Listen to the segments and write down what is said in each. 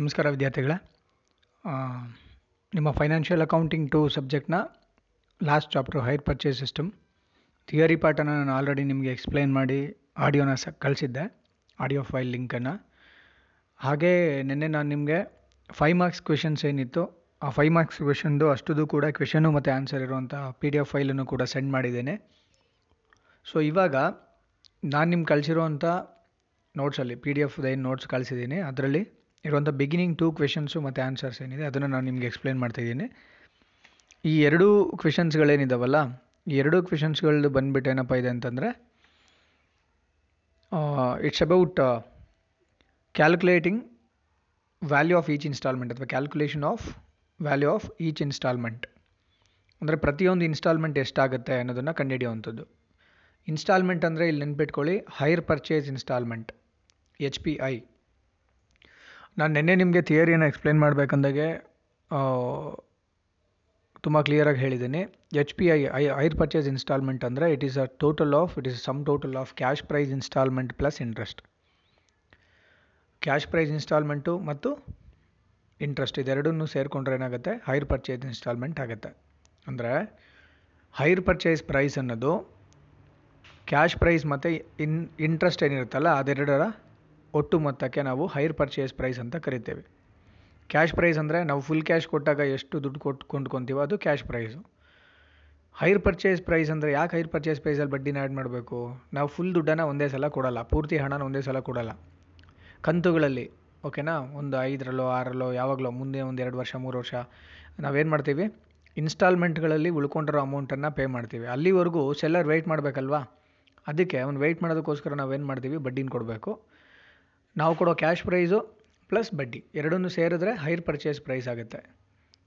ನಮಸ್ಕಾರ ವಿದ್ಯಾರ್ಥಿಗಳೇ. ನಿಮ್ಮ financial accounting two ಸಬ್ಜೆಕ್ಟ್ನ last chapter hire purchase system theory ಪಾರ್ಟನ್ನು ನಾನು ಆಲ್ರೆಡಿ ನಿಮಗೆ ಎಕ್ಸ್ಪ್ಲೈನ್ ಮಾಡಿ ಆಡಿಯೋನ ಸ ಕಳಿಸಿದ್ದೆ, ಆಡಿಯೋ ಫೈಲ್ ಲಿಂಕನ್ನು. ಹಾಗೇ ನಿನ್ನೆ ನಾನು ನಿಮಗೆ ಫೈವ್ ಮಾರ್ಕ್ಸ್ ಕ್ವೆಶನ್ಸ್ ಏನಿತ್ತು, ಆ ಫೈವ್ ಮಾರ್ಕ್ಸ್ ಕ್ವೆಶನ್ದು ಅಷ್ಟುದು ಕೂಡ ಕ್ವೆಶನು ಮತ್ತು ಆನ್ಸರ್ ಇರುವಂಥ ಪಿ ಡಿ ಎಫ್ ಫೈಲನ್ನು ಕೂಡ ಸೆಂಡ್ ಮಾಡಿದ್ದೇನೆ. ಸೊ ಇವಾಗ ನಾನು ನಿಮ್ಗೆ ಕಳಿಸಿರುವಂಥ ನೋಟ್ಸಲ್ಲಿ ಪಿ ಡಿ ಎಫ್ ಏನು ನೋಟ್ಸ್ ಕಳಿಸಿದ್ದೀನಿ, ಅದರಲ್ಲಿ ಇರುವಂಥ ಬಿಗಿನಿಂಗ್ ಟೂ ಕ್ವೆಶನ್ಸು ಮತ್ತು ಆನ್ಸರ್ಸ್ ಏನಿದೆ, ಅದನ್ನು ನಾನು ನಿಮಗೆ ಎಕ್ಸ್ಪ್ಲೇನ್ ಮಾಡ್ತಾಯಿದ್ದೀನಿ ಈ ಎರಡೂ ಕ್ವೆಶನ್ಸ್ಗಳೇನಿದಾವಲ್ಲ ಈ ಎರಡೂ ಕ್ವೆಶನ್ಸ್ಗಳದ್ದು ಬಂದ್ಬಿಟ್ಟು ಏನಪ್ಪ ಇದೆ ಅಂತಂದರೆ it's about calculating value of each instalment ಅಥವಾ calculation of value of each instalment ಅಂದರೆ ಪ್ರತಿಯೊಂದು ಇನ್ಸ್ಟಾಲ್ಮೆಂಟ್ ಎಷ್ಟಾಗುತ್ತೆ ಅನ್ನೋದನ್ನು ಕಂಡುಹಿಡಿಯುವಂಥದ್ದು. ಇನ್ಸ್ಟಾಲ್ಮೆಂಟ್ ಅಂದರೆ ಇಲ್ಲಿ ನೆನ್ಪಿಟ್ಕೊಳ್ಳಿ hire purchase instalment H P I ನಾನು ನಿನ್ನೆ ನಿಮಗೆ ಥಿಯರಿಯನ್ನು ಎಕ್ಸ್ಪ್ಲೇನ್ ಮಾಡಬೇಕಂದಾಗೆ ತುಂಬ ಕ್ಲಿಯರಾಗಿ ಹೇಳಿದ್ದೀನಿ H P I I hire purchase instalment ಅಂದರೆ it is a total of it is sum total of cash price instalment plus interest cash price instalment ಮತ್ತು ಇಂಟ್ರೆಸ್ಟ್ ಇದೆರಡನ್ನೂ ಸೇರಿಕೊಂಡ್ರೆ ಏನಾಗುತ್ತೆ? ಹೈರ್ ಪರ್ಚೇಸ್ ಇನ್ಸ್ಟಾಲ್ಮೆಂಟ್ ಆಗುತ್ತೆ. ಅಂದರೆ ಹೈರ್ ಪರ್ಚೇಸ್ ಪ್ರೈಸ್ ಅನ್ನೋದು cash price ಮತ್ತು in interest ಏನಿರುತ್ತಲ್ಲ ಅದೆರಡರ ಒಟ್ಟು ಮೊತ್ತಕ್ಕೆ ನಾವು ಹೈರ್ ಪರ್ಚೇಸ್ ಪ್ರೈಸ್ ಅಂತ ಕರಿತೇವೆ. ಕ್ಯಾಶ್ ಪ್ರೈಸ್ ಅಂದರೆ ನಾವು ಫುಲ್ ಕ್ಯಾಶ್ ಕೊಟ್ಟಾಗ ಎಷ್ಟು ದುಡ್ಡು ಕೊಟ್ಟು ಕೊಂಡ್ಕೊತೀವೋ ಅದು cash price hire purchase price ಅಂದರೆ ಯಾಕೆ ಹೈರ್ ಪರ್ಚೇಸ್ ಪ್ರೈಸಲ್ಲಿ ಬಡ್ಡಿನ ಆ್ಯಡ್ ಮಾಡಬೇಕು? ನಾವು ಫುಲ್ ದುಡ್ಡನ್ನು ಒಂದೇ ಸಲ ಕೊಡಲ್ಲ, ಪೂರ್ತಿ ಹಣನ ಒಂದೇ ಸಲ ಕೊಡಲ್ಲ. ಕಂತುಗಳಲ್ಲಿ ಓಕೆನಾ ಒಂದು ಐದರಲ್ಲೋ, ಆರಲ್ಲೋ, ಯಾವಾಗಲೋ, ಮುಂದೆ ಒಂದು ಎರಡು ವರ್ಷ, ಮೂರು ವರ್ಷ, ನಾವೇನು ಮಾಡ್ತೀವಿ? ಇನ್ಸ್ಟಾಲ್ಮೆಂಟ್ಗಳಲ್ಲಿ ಉಳ್ಕೊಂಡಿರೋ ಅಮೌಂಟನ್ನು ಪೇ ಮಾಡ್ತೀವಿ. ಅಲ್ಲಿವರೆಗೂ ಸೆಲ್ಲರ್ ವೆಯ್ಟ್ ಮಾಡಬೇಕಲ್ವಾ? ಅದಕ್ಕೆ ಅವ್ನು ವೆಯ್ಟ್ ಮಾಡೋದಕ್ಕೋಸ್ಕರ ನಾವೇನು ಮಾಡ್ತೀವಿ? ಬಡ್ಡಿನ ಕೊಡಬೇಕು. ನಾವು ಕೊಡೋ ಕ್ಯಾಶ್ ಪ್ರೈಸು ಪ್ಲಸ್ ಬಡ್ಡಿ, ಎರಡನ್ನೂ ಸೇರಿದ್ರೆ ಹೈರ್ ಪರ್ಚೇಸ್ ಪ್ರೈಸ್ ಆಗುತ್ತೆ.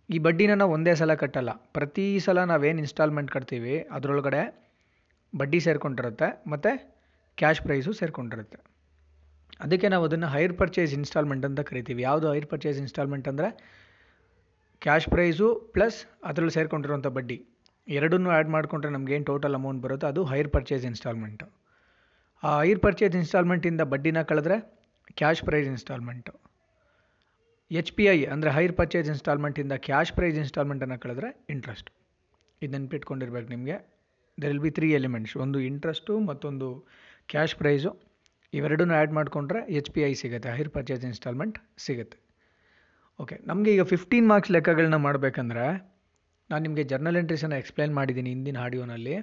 ಈ ಬಡ್ಡಿನ ನಾವು ಒಂದೇ ಸಲ ಕಟ್ಟಲ್ಲ, ಪ್ರತಿ ಸಲ ನಾವೇನು ಇನ್ಸ್ಟಾಲ್ಮೆಂಟ್ ಕಟ್ತೀವಿ, ಅದರೊಳಗಡೆ ಬಡ್ಡಿ ಸೇರ್ಕೊಂಡಿರುತ್ತೆ, ಮತ್ತು ಕ್ಯಾಶ್ ಪ್ರೈಸು ಸೇರ್ಕೊಂಡಿರುತ್ತೆ. ಅದಕ್ಕೆ ನಾವು ಅದನ್ನು ಹೈರ್ ಪರ್ಚೇಸ್ ಇನ್ಸ್ಟಾಲ್ಮೆಂಟ್ ಅಂತ ಕರಿತೀವಿ. ಯಾವುದು ಹೈರ್ ಪರ್ಚೇಸ್ ಇನ್ಸ್ಟಾಲ್ಮೆಂಟ್ ಅಂದರೆ ಕ್ಯಾಶ್ ಪ್ರೈಸು ಪ್ಲಸ್ ಅದರಲ್ಲಿ ಸೇರ್ಕೊಂಡಿರುವಂಥ ಬಡ್ಡಿ. ಎರಡನ್ನೂ ಆ್ಯಡ್ ಮಾಡಿಕೊಂಡ್ರೆ ನಮಗೇನು ಟೋಟಲ್ ಅಮೌಂಟ್ ಬರುತ್ತೋ? ಅದು ಹೈರ್ ಪರ್ಚೇಸ್ ಇನ್ಸ್ಟಾಲ್ಮೆಂಟು ಆ ಹೈರ್ ಪರ್ಚೇಸ್ ಇನ್ಸ್ಟಾಲ್ಮೆಂಟಿಂದ ಬಡ್ಡಿನ ಕಳೆದ್ರೆ cash price instalment H P I ಅಂದರೆ ಹೈರ್ ಪರ್ಚೇಸ್ ಇನ್ಸ್ಟಾಲ್ಮೆಂಟಿಂದ ಕ್ಯಾಶ್ ಪ್ರೈಸ್ ಇನ್ಸ್ಟಾಲ್ಮೆಂಟನ್ನು ಕಳೆದ್ರೆ ಇಂಟ್ರೆಸ್ಟ್ ಇದು ನೆನ್ಪಿಟ್ಕೊಂಡಿರ್ಬೇಕು ನಿಮಗೆ. There will be three elements ಒಂದು ಇಂಟ್ರೆಸ್ಟು ಮತ್ತೊಂದು ಕ್ಯಾಶ್ ಪ್ರೈಸು ಇವೆರಡನ್ನೂ ಆ್ಯಡ್ ಮಾಡಿಕೊಂಡ್ರೆ ಎಚ್ ಪಿ ಐ ಸಿಗುತ್ತೆ ಹೈರ್ ಪರ್ಚೇಸ್ ಇನ್ಸ್ಟಾಲ್ಮೆಂಟ್ ಸಿಗುತ್ತೆ. ಓಕೆ ನಮಗೆ ಈಗ ಫಿಫ್ಟೀನ್ ಮಾರ್ಕ್ಸ್ ಲೆಕ್ಕಗಳನ್ನ ಮಾಡಬೇಕಂದ್ರೆ, ನಾನು ನಿಮಗೆ ಜರ್ನಲ್ ಎಂಟ್ರೀಸನ್ನು ಎಕ್ಸ್ಪ್ಲೇನ್ ಮಾಡಿದ್ದೀನಿ ಹಿಂದಿನ ಆಡಿಯೋನಲ್ಲಿ.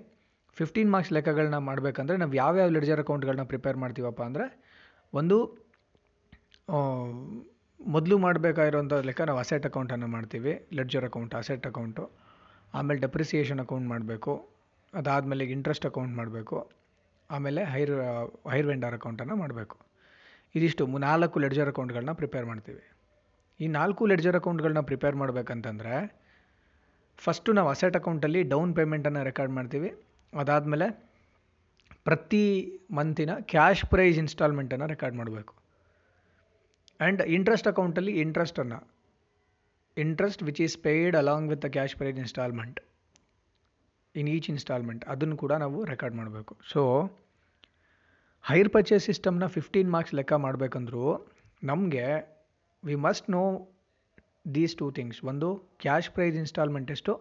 ಫಿಫ್ಟೀನ್ ಮಾರ್ಕ್ಸ್ ಲೆಕ್ಕಗಳನ್ನ ಮಾಡಬೇಕಂದ್ರೆ ನಾವು ಯಾವ್ಯಾವ ಲೆಡ್ಜರ್ ಅಕೌಂಟ್ಗಳನ್ನ ಪ್ರಿಪೇರ್ ಮಾಡ್ತೀವಪ್ಪ ಅಂದರೆ, ಒಂದು ಮೊದಲು ಮಾಡಬೇಕಾಗಿರೋಂಥ ಲೆಕ್ಕ ನಾವು ಅಸೆಟ್ ಅಕೌಂಟನ್ನು ಮಾಡ್ತೀವಿ. ಲೆಡ್ಜರ್ ಅಕೌಂಟ್ ಅಸೆಟ್ ಅಕೌಂಟು ಆಮೇಲೆ ಡೆಪ್ರಿಸಿಯೇಷನ್ ಅಕೌಂಟ್ ಮಾಡಬೇಕು. ಅದಾದಮೇಲೆ ಇಂಟ್ರೆಸ್ಟ್ ಅಕೌಂಟ್ ಮಾಡಬೇಕು. ಆಮೇಲೆ ಹೈರ್ ಹೈರ್ ವೆಂಡರ್ ಅಕೌಂಟನ್ನು ಮಾಡಬೇಕು. ಇದಿಷ್ಟು ನಾಲ್ಕು ಲೆಡ್ಜರ್ ಅಕೌಂಟ್ಗಳನ್ನ ಪ್ರಿಪೇರ್ ಮಾಡ್ತೀವಿ. ಈ ನಾಲ್ಕು ಲೆಡ್ಜರ್ ಅಕೌಂಟ್ಗಳನ್ನ ಪ್ರಿಪೇರ್ ಮಾಡಬೇಕಂತಂದರೆ ಫಸ್ಟು ನಾವು ಅಸೆಟ್ ಅಕೌಂಟಲ್ಲಿ ಡೌನ್ ಪೇಮೆಂಟನ್ನು ರೆಕಾರ್ಡ್ ಮಾಡ್ತೀವಿ. ಅದಾದಮೇಲೆ ಪ್ರತಿ ಮಂತಿನ ಕ್ಯಾಶ್ ಪ್ರೈಸ್ ಇನ್ಸ್ಟಾಲ್ಮೆಂಟನ್ನು ರೆಕಾರ್ಡ್ ಮಾಡಬೇಕು. ಆ್ಯಂಡ್ ಇಂಟ್ರೆಸ್ಟ್ ಅಕೌಂಟಲ್ಲಿ ಇಂಟ್ರೆಸ್ಟನ್ನು interest which is paid along with the cash price instalment in each instalment ಅದನ್ನು ಕೂಡ ನಾವು ರೆಕಾರ್ಡ್ ಮಾಡಬೇಕು. ಸೊ ಹೈರ್ ಪರ್ಚೇಸ್ ಸಿಸ್ಟಮ್ನ ಫಿಫ್ಟೀನ್ ಮಾರ್ಕ್ಸ್ ಲೆಕ್ಕ ಮಾಡಬೇಕಂದ್ರೂ, ನಮಗೆ we must know these two things ಒಂದು ಕ್ಯಾಶ್ ಪ್ರೈಸ್ ಇನ್ಸ್ಟಾಲ್ಮೆಂಟ್ ಎಷ್ಟು?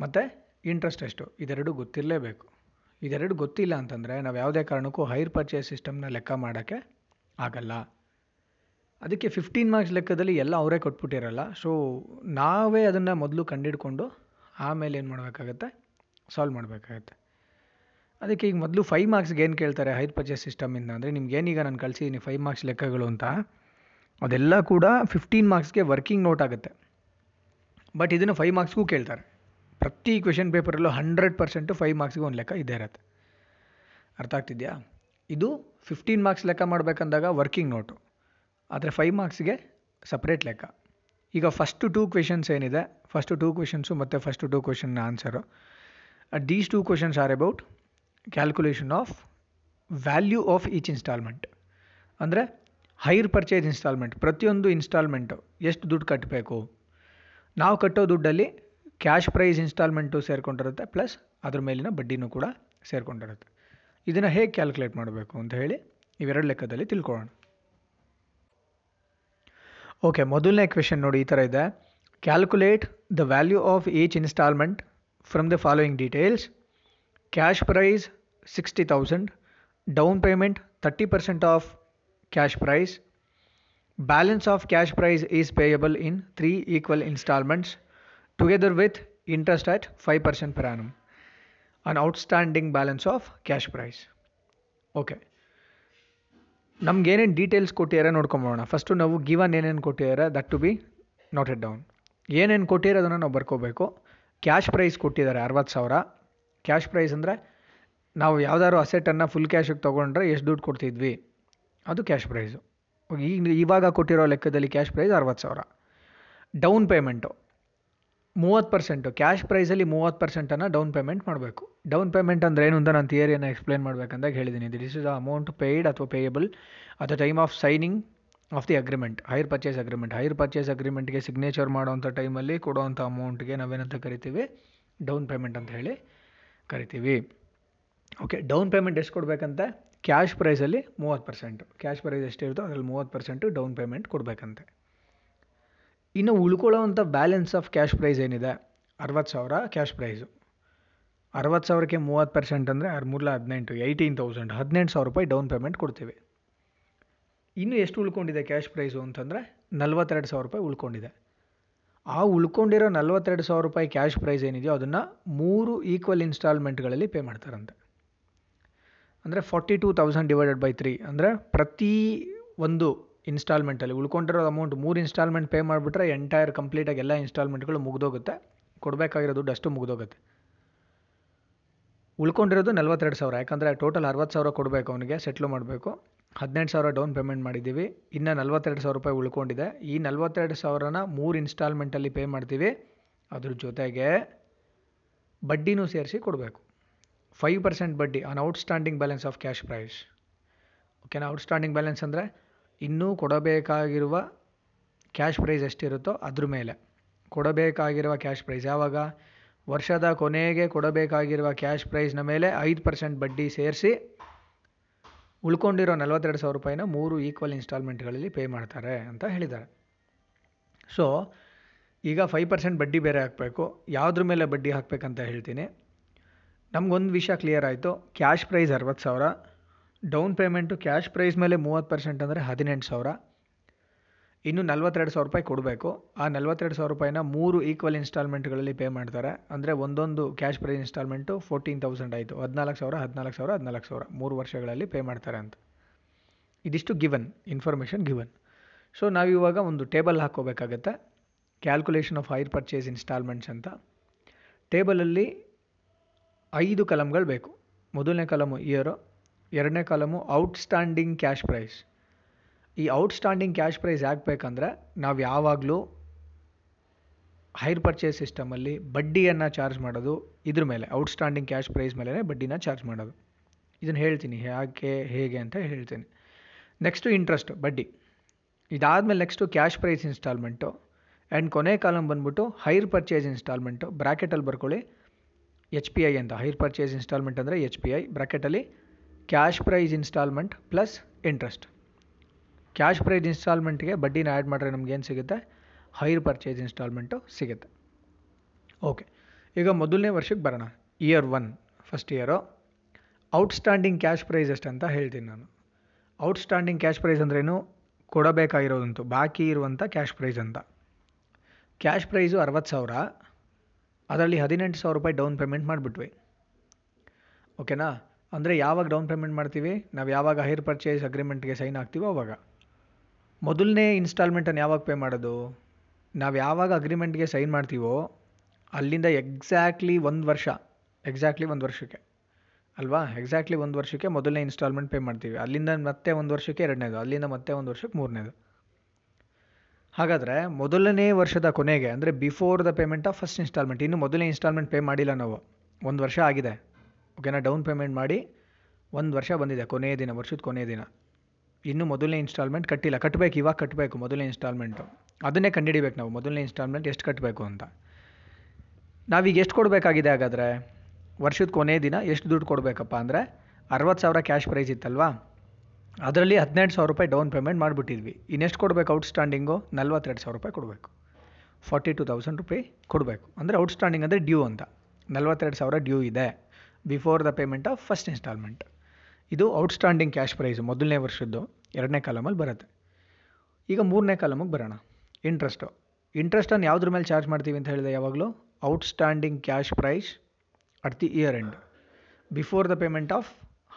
ಮತ್ತು ಇಂಟ್ರೆಸ್ಟ್ ಎಷ್ಟು? ಇದೆರಡು ಗೊತ್ತಿರಲೇಬೇಕು. ಇದೆರಡು ಗೊತ್ತಿಲ್ಲ ಅಂತಂದರೆ ನಾವು ಯಾವುದೇ ಕಾರಣಕ್ಕೂ ಹೈರ್ ಪರ್ಚೇಸ್ ಸಿಸ್ಟಮ್ನ ಲೆಕ್ಕ ಮಾಡೋಕ್ಕೆ ಆಗಲ್ಲ. ಅದಕ್ಕೆ ಫಿಫ್ಟೀನ್ ಮಾರ್ಕ್ಸ್ ಲೆಕ್ಕದಲ್ಲಿ ಎಲ್ಲ ಅವರೇ ಕೊಟ್ಬಿಟ್ಟಿರಲ್ಲ. ಸೊ ನಾವೇ ಅದನ್ನು ಮೊದಲು ಕಂಡಿಡ್ಕೊಂಡು ಆಮೇಲೆ ಏನು ಮಾಡಬೇಕಾಗತ್ತೆ? ಸಾಲ್ವ್ ಮಾಡಬೇಕಾಗತ್ತೆ. ಅದಕ್ಕೆ ಈಗ ಮೊದಲು ಫೈವ್ ಮಾರ್ಕ್ಸ್ಗೆ ಏನು ಕೇಳ್ತಾರೆ ಹೈರ್ ಪರ್ಚೇಸ್ ಸಿಸ್ಟಮಿಂದ ಅಂದರೆ ನಿಮ್ಗೆ ಏನೀಗ ನಾನು ಕಳಿಸಿದ್ದೀನಿ ಫೈವ್ ಮಾರ್ಕ್ಸ್ ಲೆಕ್ಕಗಳು ಅಂತ. ಅದೆಲ್ಲ ಕೂಡ ಫಿಫ್ಟೀನ್ ಮಾರ್ಕ್ಸ್ಗೆ ವರ್ಕಿಂಗ್ ನೋಟ್ ಆಗುತ್ತೆ. ಬಟ್ ಇದನ್ನು ಫೈವ್ ಮಾರ್ಕ್ಸ್ಗೂ ಕೇಳ್ತಾರೆ. ಪ್ರತಿ ಕ್ವೆಶನ್ ಪೇಪರಲ್ಲೂ ಹಂಡ್ರೆಡ್ ಪರ್ಸೆಂಟು ಫೈವ್ ಮಾರ್ಕ್ಸ್ಗೆ ಒಂದು ಲೆಕ್ಕ ಇದ್ದೇ ಇರುತ್ತೆ. ಅರ್ಥ ಆಗ್ತಿದೆಯಾ? ಇದು ಫಿಫ್ಟೀನ್ ಮಾರ್ಕ್ಸ್ ಲೆಕ್ಕ ಮಾಡಬೇಕಂದಾಗ ವರ್ಕಿಂಗ್ ನೋಟು ಆದರೆ ಫೈವ್ ಮಾರ್ಕ್ಸ್ಗೆ ಸಪ್ರೇಟ್ ಲೆಕ್ಕ. ಈಗ ಫಸ್ಟು ಟೂ ಕ್ವೆಶನ್ಸ್ ಏನಿದೆ? ಫಸ್ಟು ಟೂ ಕ್ವೆಶನ್ಸು ಮತ್ತು first two question answer these two questions are about calculation of value of each instalment ಅಂದರೆ ಹೈರ್ ಪರ್ಚೇಸ್ ಇನ್ಸ್ಟಾಲ್ಮೆಂಟ್ ಪ್ರತಿಯೊಂದು ಇನ್ಸ್ಟಾಲ್ಮೆಂಟು ಎಷ್ಟು ದುಡ್ಡು ಕಟ್ಟಬೇಕು ನಾವು ಕಟ್ಟೋ ದುಡ್ಡಲ್ಲಿ ಕ್ಯಾಶ್ ಪ್ರೈಸ್ ಇನ್ಸ್ಟಾಲ್ಮೆಂಟು ಸೇರಿಕೊಂಡಿರುತ್ತೆ ಪ್ಲಸ್ ಅದ್ರ ಮೇಲಿನ ಬಡ್ಡಿನೂ ಕೂಡ ಸೇರಿಕೊಂಡಿರುತ್ತೆ. ಇದನ್ನು ಹೇಗೆ ಕ್ಯಾಲ್ಕುಲೇಟ್ ಮಾಡಬೇಕು ಅಂತ ಹೇಳಿ ಇವೆರಡು ಲೆಕ್ಕದಲ್ಲಿ ತಿಳ್ಕೊಳ್ಳೋಣ. ಓಕೆ ಮೊದಲನೇ ಕ್ವೆಶನ್ ನೋಡಿ, ಈ ಥರ ಇದೆ. Calculate the value of each instalment from the following details cash price sixty thousand down payment thirty percent of cash price balance of cash price is payable in three equal instalments together with interest at five percent per annum. An outstanding balance of cash price. Okay ನಮ್ಗೆ ಏನೇನು details ಕೊಟ್ಟಿದ್ದಾರೆ ನೋಡ್ಕೊಂಬೋಣ first ನಾವು given ಏನೇನು ಕೊಟ್ಟಿದ್ದಾರೆ that to be noted down ಏನೇನು ಕೊಟ್ಟಿದ್ದಾರೆ ಅದನ್ನು ನಾವು ಬರ್ಕೋಬೇಕು. ಕ್ಯಾಶ್ ಪ್ರೈಸ್ ಕೊಟ್ಟಿದ್ದಾರೆ ಅರವತ್ತು ಸಾವಿರ. ಕ್ಯಾಶ್ ಪ್ರೈಸ್ ಅಂದರೆ ನಾವು ಯಾವ್ದಾದ್ರು ಅಸೆಟನ್ನು ಫುಲ್ ಕ್ಯಾಶಿಗೆ ತೊಗೊಂಡ್ರೆ ಎಷ್ಟು ದುಡ್ಡು ಕೊಡ್ತಿದ್ವಿ? ಅದು ಕ್ಯಾಶ್ ಪ್ರೈಸು ಈಗ ಇವಾಗ ಕೊಟ್ಟಿರೋ ಲೆಕ್ಕದಲ್ಲಿ ಕ್ಯಾಶ್ ಪ್ರೈಸ್ ಅರವತ್ತು ಸಾವಿರ. ಡೌನ್ ಪೇಮೆಂಟು ಮೂವತ್ತು ಪರ್ಸೆಂಟು ಕ್ಯಾಶ್ ಪ್ರೈಸಲ್ಲಿ ಮೂವತ್ತು ಪರ್ಸೆಂಟನ್ನು ಡೌನ್ ಪೇಮೆಂಟ್ ಮಾಡಬೇಕು. ಡೌನ್ ಪೇಮೆಂಟ್ ಅಂದ್ರೆ ಏನು ಅಂತ ನಾನು ಥಿಯರಿಯನ್ನು ಎಕ್ಸ್ಪ್ಲೇನ್ ಮಾಡಬೇಕಂದಾಗ ಹೇಳಿದ್ದೀನಿ this is the amount paid ಅಥವಾ payable at the time of signing of the agreement hire purchase agreement hire purchase ಅಗ್ರಿಮೆಂಟ್ಗೆ signature ಮಾಡೋವಂಥ ಟೈಮಲ್ಲಿ ಕೊಡುವಂಥ ಅಮೌಂಟ್ಗೆ ನಾವೇನಂತ ಕರಿತೀವಿ? ಡೌನ್ ಪೇಮೆಂಟ್ ಅಂತ ಹೇಳಿ ಕರಿತೀವಿ. ಓಕೆ ಡೌನ್ ಪೇಮೆಂಟ್ ಎಷ್ಟು ಕೊಡಬೇಕಂತೆ? ಕ್ಯಾಶ್ ಪ್ರೈಸಲ್ಲಿ ಮೂವತ್ತು ಪರ್ಸೆಂಟು ಕ್ಯಾಶ್ ಪ್ರೈಸ್ ಎಷ್ಟಿರುತ್ತೋ ಅದರಲ್ಲಿ ಮೂವತ್ತು ಪರ್ಸೆಂಟು ಡೌನ್ ಪೇಮೆಂಟ್ ಕೊಡಬೇಕಂತೆ. ಇನ್ನು ಉಳ್ಕೊಳ್ಳೋವಂಥ ಬ್ಯಾಲೆನ್ಸ್ ಆಫ್ ಕ್ಯಾಶ್ ಪ್ರೈಸ್ ಏನಿದೆ? ಅರವತ್ತು ಸಾವಿರ ಕ್ಯಾಶ್ ಪ್ರೈಸು ಅರವತ್ತು ಸಾವಿರಕ್ಕೆ ಮೂವತ್ತು ಪರ್ಸೆಂಟ್ ಅಂದರೆ ಮೂರಲ ಹದಿನೆಂಟು ಏಯ್ಟೀನ್ ತೌಸಂಡ್ ಹದಿನೆಂಟು ಸಾವಿರ ರೂಪಾಯಿ ಡೌನ್ ಪೇಮೆಂಟ್ ಕೊಡ್ತೀವಿ. ಇನ್ನು ಎಷ್ಟು ಉಳ್ಕೊಂಡಿದೆ ಕ್ಯಾಶ್ ಪ್ರೈಸು ಅಂತಂದರೆ ನಲ್ವತ್ತೆರಡು ಸಾವಿರ ರೂಪಾಯಿ ಉಳ್ಕೊಂಡಿದೆ. ಆ ಉಳ್ಕೊಂಡಿರೋ ನಲ್ವತ್ತೆರಡು ಸಾವಿರ ರೂಪಾಯಿ ಕ್ಯಾಶ್ ಪ್ರೈಸ್ ಏನಿದೆಯೋ ಅದನ್ನು ಮೂರು ಈಕ್ವಲ್ ಇನ್ಸ್ಟಾಲ್ಮೆಂಟ್ಗಳಲ್ಲಿ ಪೇ ಮಾಡ್ತಾರಂತೆ. ಅಂದರೆ forty two thousand divided by three ಅಂದರೆ ಪ್ರತಿ ಒಂದು ಇನ್ಸ್ಟಾಲ್ಮೆಂಟಲ್ಲಿ ಉಳ್ಕೊಂಡಿರೋ ಅಮೌಂಟ್ ಮೂರು ಇನ್ಸ್ಟಾಲ್ಮೆಂಟ್ ಪೇ ಮಾಡಿಬಿಟ್ರೆ ಎಂಟೈರ್ ಕಂಪ್ಲೀಟಾಗಿ ಎಲ್ಲ ಇನ್ಸ್ಟಾಲ್ಮೆಂಟ್ಗಳು ಮುಗಿದೋಗುತ್ತೆ. ಕೊಡಬೇಕಾಗಿರೋ ದುಡ್ಡು ಅಷ್ಟು ಮುಗಿದೋಗುತ್ತೆ. ಉಳ್ಕೊಂಡಿರೋದು ನಲ್ವತ್ತೆರಡು ಸಾವಿರ, ಯಾಕಂದರೆ ಟೋಟಲ್ ಅರವತ್ತು ಸಾವಿರ ಕೊಡಬೇಕು ಅವನಿಗೆ ಸೆಟ್ಲು ಮಾಡಬೇಕು. ಹದಿನೆಂಟು ಸಾವಿರ ಡೌನ್ ಪೇಮೆಂಟ್ ಮಾಡಿದ್ದೀವಿ. ಇನ್ನು ನಲ್ವತ್ತೆರಡು ಸಾವಿರ ರೂಪಾಯಿ ಉಳ್ಕೊಂಡಿದೆ. ಈ ನಲ್ವತ್ತೆರಡು ಸಾವಿರನ ಮೂರು ಇನ್ಸ್ಟಾಲ್ಮೆಂಟಲ್ಲಿ ಪೇ ಮಾಡ್ತೀವಿ. ಅದ್ರ ಜೊತೆಗೆ ಬಡ್ಡಿನೂ ಸೇರಿಸಿ ಕೊಡಬೇಕು. ಫೈವ್ ಪರ್ಸೆಂಟ್ ಬಡ್ಡಿ on outstanding balance of cash price ಓಕೆನಾ ಔಟ್ಸ್ಟ್ಯಾಂಡಿಂಗ್ ಬ್ಯಾಲೆನ್ಸ್ ಅಂದರೆ ಇನ್ನೂ ಕೊಡಬೇಕಾಗಿರುವ ಕ್ಯಾಶ್ ಪ್ರೈಸ್ ಎಷ್ಟಿರುತ್ತೋ ಅದ್ರ ಮೇಲೆ. ಕೊಡಬೇಕಾಗಿರುವ ಕ್ಯಾಶ್ ಪ್ರೈಸ್ ಯಾವಾಗ? ವರ್ಷದ ಕೊನೆಗೆ ಕೊಡಬೇಕಾಗಿರುವ ಕ್ಯಾಶ್ ಪ್ರೈಸ್ನ ಮೇಲೆ ಐದು ಪರ್ಸೆಂಟ್ ಬಡ್ಡಿ ಸೇರಿಸಿ ಉಳ್ಕೊಂಡಿರೋ ನಲವತ್ತೆರಡು ಸಾವಿರ ರೂಪಾಯಿನ ಮೂರು ಈಕ್ವಲ್ ಇನ್ಸ್ಟಾಲ್ಮೆಂಟ್ಗಳಲ್ಲಿ ಪೇ ಮಾಡ್ತಾರೆ ಅಂತ ಹೇಳಿದ್ದಾರೆ. ಸೊ ಈಗ ಫೈವ್ ಪರ್ಸೆಂಟ್ ಬಡ್ಡಿ ಬೇರೆ ಹಾಕಬೇಕು. ಯಾವುದ್ರ ಮೇಲೆ ಬಡ್ಡಿ ಹಾಕಬೇಕಂತ ಹೇಳ್ತೀನಿ. ನಮಗೊಂದು ವಿಷಯ ಕ್ಲಿಯರ್ ಆಯಿತು. ಕ್ಯಾಶ್ ಪ್ರೈಸ್ ಅರವತ್ತು ಸಾವಿರ. ಡೌನ್ ಪೇಮೆಂಟು ಕ್ಯಾಶ್ ಪ್ರೈಸ್ ಮೇಲೆ ಮೂವತ್ತು ಪರ್ಸೆಂಟ್ ಅಂದರೆ ಹದಿನೆಂಟು ಸಾವಿರ. ಇನ್ನು ನಲ್ವತ್ತೆರಡು ಸಾವಿರ ರೂಪಾಯಿ ಕೊಡಬೇಕು. ಆ ನಲ್ವತ್ತೆರಡು ಸಾವಿರ ರೂಪಾಯಿನ ಮೂರು ಈಕ್ವಲ್ ಇನ್ಸ್ಟಾಲ್ಮೆಂಟ್ಗಳಲ್ಲಿ ಪೇ ಮಾಡ್ತಾರೆ. ಅಂದರೆ ಒಂದೊಂದು cash price instalment fourteen thousand ಆಯಿತು. ಹದಿನಾಲ್ಕು ಸಾವಿರ ಹದಿನಾಲ್ಕು ಸಾವಿರ ಹದಿನಾಲ್ಕು ಸಾವಿರ. ಮೂರು ವರ್ಷಗಳಲ್ಲಿ ಪೇ ಮಾಡ್ತಾರೆ ಅಂತ. ಇದಿಷ್ಟು ಗಿವನ್ ಇನ್ಫಾರ್ಮೇಷನ್ ಗಿವನ್ ಸೊ ನಾವಿವಾಗ ಒಂದು table ಹಾಕ್ಕೋಬೇಕಾಗತ್ತೆ. Calculation of hire purchase instalments ಅಂತ. ಟೇಬಲಲ್ಲಿ ಐದು ಕಲಮ್ಗಳು ಬೇಕು. ಮೊದಲನೇ ಕಲಮು ಇಯರು ಎರಡನೇ ಕಾಲಮು ಔಟ್ಸ್ಟ್ಯಾಂಡಿಂಗ್ ಕ್ಯಾಶ್ ಪ್ರೈಸ್ ಈ ಔಟ್ಸ್ಟ್ಯಾಂಡಿಂಗ್ ಕ್ಯಾಶ್ ಪ್ರೈಸ್ ಯಾಕೆ ಬೇಕಂದರೆ ನಾವು ಯಾವಾಗಲೂ ಹೈರ್ ಪರ್ಚೇಸ್ ಸಿಸ್ಟಮಲ್ಲಿ ಬಡ್ಡಿಯನ್ನು ಚಾರ್ಜ್ ಮಾಡೋದು ಇದ್ರ ಮೇಲೆ ಔಟ್ಸ್ಟ್ಯಾಂಡಿಂಗ್ ಕ್ಯಾಶ್ ಪ್ರೈಸ್ ಮೇಲೆ ಬಡ್ಡಿನ ಚಾರ್ಜ್ ಮಾಡೋದು. ಇದನ್ನು ಹೇಳ್ತೀನಿ, ಯಾಕೆ, ಹೇಗೆ ಅಂತ ಹೇಳ್ತೀನಿ. ನೆಕ್ಸ್ಟು ಇಂಟ್ರೆಸ್ಟ್ ಬಡ್ಡಿ. ಇದಾದಮೇಲೆ next cash price instalment and ಕೊನೆ ಕಾಲಮ್ ಬಂದ್ಬಿಟ್ಟು ಹೈರ್ ಪರ್ಚೇಸ್ ಇನ್ಸ್ಟಾಲ್ಮೆಂಟು ಬ್ರಾಕೆಟಲ್ಲಿ ಬರ್ಕೊಳ್ಳಿ. ಎಚ್ ಪಿ ಐ ಅಂತ ಹೈರ್ ಪರ್ಚೇಸ್ ಇನ್ಸ್ಟಾಲ್ಮೆಂಟ್ ಅಂದರೆ H P I ಬ್ರ್ಯಾಕೆಟಲ್ಲಿ cash price instalment plus interest cash price ಇನ್ಸ್ಟಾಲ್ಮೆಂಟ್ಗೆ ಬಡ್ಡಿನ ಆ್ಯಡ್ ಮಾಡಿದ್ರೆ ನಮ್ಗೆ ಏನು ಸಿಗುತ್ತೆ? ಹೈರ್ ಪರ್ಚೇಸ್ ಇನ್ಸ್ಟಾಲ್ಮೆಂಟು ಸಿಗುತ್ತೆ. ಓಕೆ ಈಗ ಮೊದಲನೇ ವರ್ಷಕ್ಕೆ ಬರೋಣ. Year one first year outstanding cash price ಅಂತ ಹೇಳ್ತೀನಿ ನಾನು. ಔಟ್ಸ್ಟ್ಯಾಂಡಿಂಗ್ ಕ್ಯಾಶ್ ಪ್ರೈಸ್ ಅಂದ್ರೇನು ಕೊಡಬೇಕಾಗಿರೋದಂತು, ಬಾಕಿ ಇರುವಂಥ ಕ್ಯಾಶ್ ಪ್ರೈಸ್ ಅಂತ. ಕ್ಯಾಶ್ ಪ್ರೈಸು ಅರವತ್ತು ಸಾವಿರ. ಅದರಲ್ಲಿ ಹದಿನೆಂಟು ಸಾವಿರ ರೂಪಾಯಿ ಡೌನ್ ಪೇಮೆಂಟ್ ಮಾಡಿಬಿಟ್ವಿ. ಓಕೆನಾ ಅಂದರೆ ಯಾವಾಗ ಡೌನ್ ಪೇಮೆಂಟ್ ಮಾಡ್ತೀವಿ? ನಾವು ಯಾವಾಗ ಹೈರ್ ಪರ್ಚೇಸ್ ಅಗ್ರಿಮೆಂಟ್ಗೆ ಸೈನ್ ಆಗ್ತೀವೋ ಅವಾಗ. ಮೊದಲನೇ ಇನ್ಸ್ಟಾಲ್ಮೆಂಟನ್ನು ಯಾವಾಗ ಪೇ ಮಾಡೋದು? ನಾವು ಯಾವಾಗ ಅಗ್ರಿಮೆಂಟ್ಗೆ ಸೈನ್ ಮಾಡ್ತೀವೋ, ಅಲ್ಲಿಂದ ಎಕ್ಸಾಕ್ಟ್ಲಿ ಒಂದು ವರ್ಷ ಎಕ್ಸಾಕ್ಟ್ಲಿ ಒಂದು ವರ್ಷಕ್ಕೆ. ಅಲ್ವಾ? ಎಕ್ಸಾಕ್ಟ್ಲಿ ಒಂದು ವರ್ಷಕ್ಕೆ ಮೊದಲನೇ ಇನ್ಸ್ಟಾಲ್ಮೆಂಟ್ ಪೇ ಮಾಡ್ತೀವಿ. ಅಲ್ಲಿಂದ ಮತ್ತೆ ಒಂದು ವರ್ಷಕ್ಕೆ ಎರಡನೇದು, ಅಲ್ಲಿಂದ ಮತ್ತೆ ಒಂದು ವರ್ಷಕ್ಕೆ ಮೂರನೇದು. ಹಾಗಾದರೆ ಮೊದಲನೇ ವರ್ಷದ ಕೊನೆಗೆ, ಅಂದರೆ before the payment of first instalment ಇನ್ನು ಮೊದಲನೇ ಇನ್ಸ್ಟಾಲ್ಮೆಂಟ್ ಪೇ ಮಾಡಿಲ್ಲ ನಾವು. ಒಂದು ವರ್ಷ ಆಗಿದೆ. ಓಕೆನಾ, ಡೌನ್ ಪೇಮೆಂಟ್ ಮಾಡಿ ಒಂದು ವರ್ಷ ಬಂದಿದೆ, ಕೊನೆಯ ದಿನ, ವರ್ಷದ ಕೊನೆಯ ದಿನ. ಇನ್ನೂ ಮೊದಲನೇ ಇನ್ಸ್ಟಾಲ್ಮೆಂಟ್ ಕಟ್ಟಿಲ್ಲ ಕಟ್ಟಬೇಕು ಇವಾಗ ಕಟ್ಟಬೇಕು ಮೊದಲನೇ ಇನ್ಸ್ಟಾಲ್ಮೆಂಟು. ಅದನ್ನೇ ಕಂಡುಹಿಡಿಬೇಕು ನಾವು, ಮೊದಲನೇ ಇನ್ಸ್ಟಾಲ್ಮೆಂಟ್ ಎಷ್ಟು ಕಟ್ಟಬೇಕು ಅಂತ. ನಾವೀಗ ಎಷ್ಟು ಕೊಡಬೇಕಾಗಿದೆ ಹಾಗಾದರೆ? ವರ್ಷದ ಕೊನೆಯ ದಿನ ಎಷ್ಟು ದುಡ್ಡು ಕೊಡಬೇಕಪ್ಪ ಅಂದರೆ ಅರವತ್ತು ಸಾವಿರ ಕ್ಯಾಶ್ ಪ್ರೈಸ್ ಇತ್ತಲ್ವಾ? ಅದರಲ್ಲಿ ಹದಿನೆಂಟು ಸಾವಿರ ರೂಪಾಯಿ ಡೌನ್ ಪೇಮೆಂಟ್ ಮಾಡಿಬಿಟ್ಟಿದ್ವಿ. ಇನ್ನೆಷ್ಟು ಕೊಡಬೇಕು ಔಟ್ಸ್ಟ್ಯಾಂಡಿಂಗು? ನಲ್ವತ್ತೆರಡು ಸಾವಿರ ರೂಪಾಯಿ ಕೊಡಬೇಕು. ಫಾರ್ಟಿ ಟು ತೌಸಂಡ್ ರುಪಿ ಕೊಡಬೇಕು. ಅಂದರೆ ಔಟ್ಸ್ಟ್ಯಾಂಡಿಂಗ್ ಅಂದರೆ ಡ್ಯೂ ಅಂತ. ನಲ್ವತ್ತೆರಡು ಸಾವಿರ ಡ್ಯೂ ಇದೆ. Before the payment of first instalment ಇದು ಔಟ್ಸ್ಟ್ಯಾಂಡಿಂಗ್ ಕ್ಯಾಶ್ ಪ್ರೈಸ್ ಮೊದಲನೇ ವರ್ಷದ್ದು ಎರಡನೇ ಕಾಲಮಲ್ಲಿ ಬರುತ್ತೆ. ಈಗ ಮೂರನೇ ಕಾಲಮಿಗೆ ಬರೋಣ. ಇಂಟ್ರೆಸ್ಟು ಇಂಟ್ರೆಸ್ಟನ್ನು ಯಾವುದ್ರ ಮೇಲೆ ಚಾರ್ಜ್ ಮಾಡ್ತೀವಿ ಅಂತ ಹೇಳಿದೆ ಯಾವಾಗಲೂ outstanding cash price at the year end before the payment of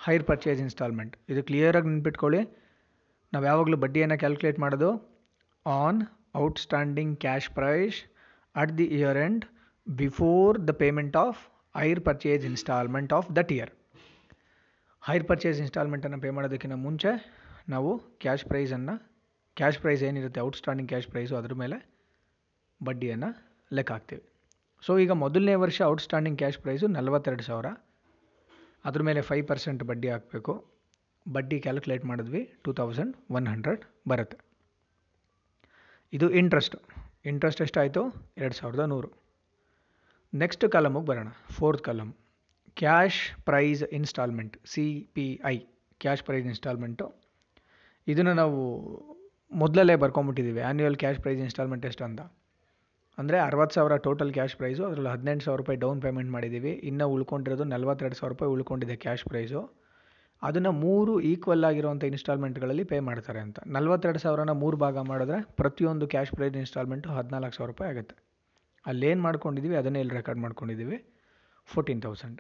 hire purchase instalment ಇದು ಕ್ಲಿಯರಾಗಿ ನೆನ್ಪಿಟ್ಕೊಳ್ಳಿ. ನಾವು ಯಾವಾಗಲೂ ಬಡ್ಡಿಯನ್ನು ಕ್ಯಾಲ್ಕುಲೇಟ್ ಮಾಡೋದು on outstanding cash price at the year end before the payment of hire purchase instalment of that year. Hire purchase ಇನ್ಸ್ಟಾಲ್ಮೆಂಟನ್ನು pay ಮಾಡೋದಕ್ಕಿಂತ ಮುಂಚೆ ನಾವು ಕ್ಯಾಶ್ ಪ್ರೈಸನ್ನು ಕ್ಯಾಶ್ ಪ್ರೈಸ್ ಏನಿರುತ್ತೆ ಔಟ್ಸ್ಟ್ಯಾಂಡಿಂಗ್ ಕ್ಯಾಶ್ ಪ್ರೈಸು ಅದ್ರ ಮೇಲೆ ಬಡ್ಡಿಯನ್ನು ಲೆಕ್ಕ ಹಾಕ್ತೀವಿ. ಸೊ ಈಗ ಮೊದಲನೇ ವರ್ಷ ಔಟ್ಸ್ಟ್ಯಾಂಡಿಂಗ್ ಕ್ಯಾಶ್ ಪ್ರೈಸು ನಲವತ್ತೆರಡು ಸಾವಿರ. ಅದ್ರ ಮೇಲೆ ಫೈವ್ ಪರ್ಸೆಂಟ್ ಬಡ್ಡಿ ಹಾಕಬೇಕು. ಬಡ್ಡಿ ಕ್ಯಾಲ್ಕುಲೇಟ್ ಮಾಡಿದ್ವಿ ಟೂ ತೌಸಂಡ್ ಒನ್ ಹಂಡ್ರೆಡ್ ಬರುತ್ತೆ. ಇದು ಇಂಟ್ರೆಸ್ಟ್ ಇಂಟ್ರೆಸ್ಟ್ ಎಷ್ಟಾಯಿತು? ಎರಡು ಸಾವಿರದ ನೂರು. ನೆಕ್ಸ್ಟ್ ಕಾಲಮಿಗೆ ಬರೋಣ. Fourth column cash price instalment C P I cash price instalment ಇದನ್ನು ನಾವು ಮೊದಲಲ್ಲೇ ಬರ್ಕೊಂಬಿಟ್ಟಿದ್ದೀವಿ ಆ್ಯನ್ಯುವಲ್ ಕ್ಯಾಶ್ ಪ್ರೈಸ್ ಇನ್ಸ್ಟಾಲ್ಮೆಂಟ್ ಎಷ್ಟು ಅಂತ. ಅಂದರೆ ಅರವತ್ತು ಸಾವಿರ ಟೋಟಲ್ ಕ್ಯಾಶ್ ಪ್ರೈಸು ಅದರಲ್ಲಿ ಹದಿನೆಂಟು ಸಾವಿರ ರೂಪಾಯಿ ಡೌನ್ ಪೇಮೆಂಟ್ ಮಾಡಿದ್ದೀವಿ ಇನ್ನು ಉಳ್ಕೊಂಡಿರೋದು ನಲ್ವತ್ತೆರಡು ಸಾವಿರ ರೂಪಾಯಿ ಉಳ್ಕೊಂಡಿದೆ ಕ್ಯಾಶ್ ಪ್ರೈಸು ಅದನ್ನು ಮೂರು ಈಕ್ವಲ್ ಆಗಿರುವಂಥ ಇನ್ಸ್ಟಾಲ್ಮೆಂಟ್ಗಳಲ್ಲಿ ಪೇ ಮಾಡ್ತಾರೆ ಅಂತ. ನಲ್ವತ್ತೆರಡು ಸಾವಿರನ ಮೂರು ಭಾಗ ಮಾಡಿದ್ರೆ ಪ್ರತಿಯೊಂದು ಕ್ಯಾಶ್ ಪ್ರೈಸ್ ಇನ್ಸ್ಟಾಲ್ಮೆಂಟು ಹದಿನಾಲ್ಕು ಸಾವಿರ ರೂಪಾಯಿ ಆಗುತ್ತೆ. ಅಲ್ಲೇನು ಮಾಡ್ಕೊಂಡಿದ್ದೀವಿ, ಅದನ್ನೇ ಇಲ್ಲಿ ರೆಕಾರ್ಡ್ ಮಾಡ್ಕೊಂಡಿದ್ದೀವಿ. ಫೋರ್ಟೀನ್ ತೌಸಂಡ್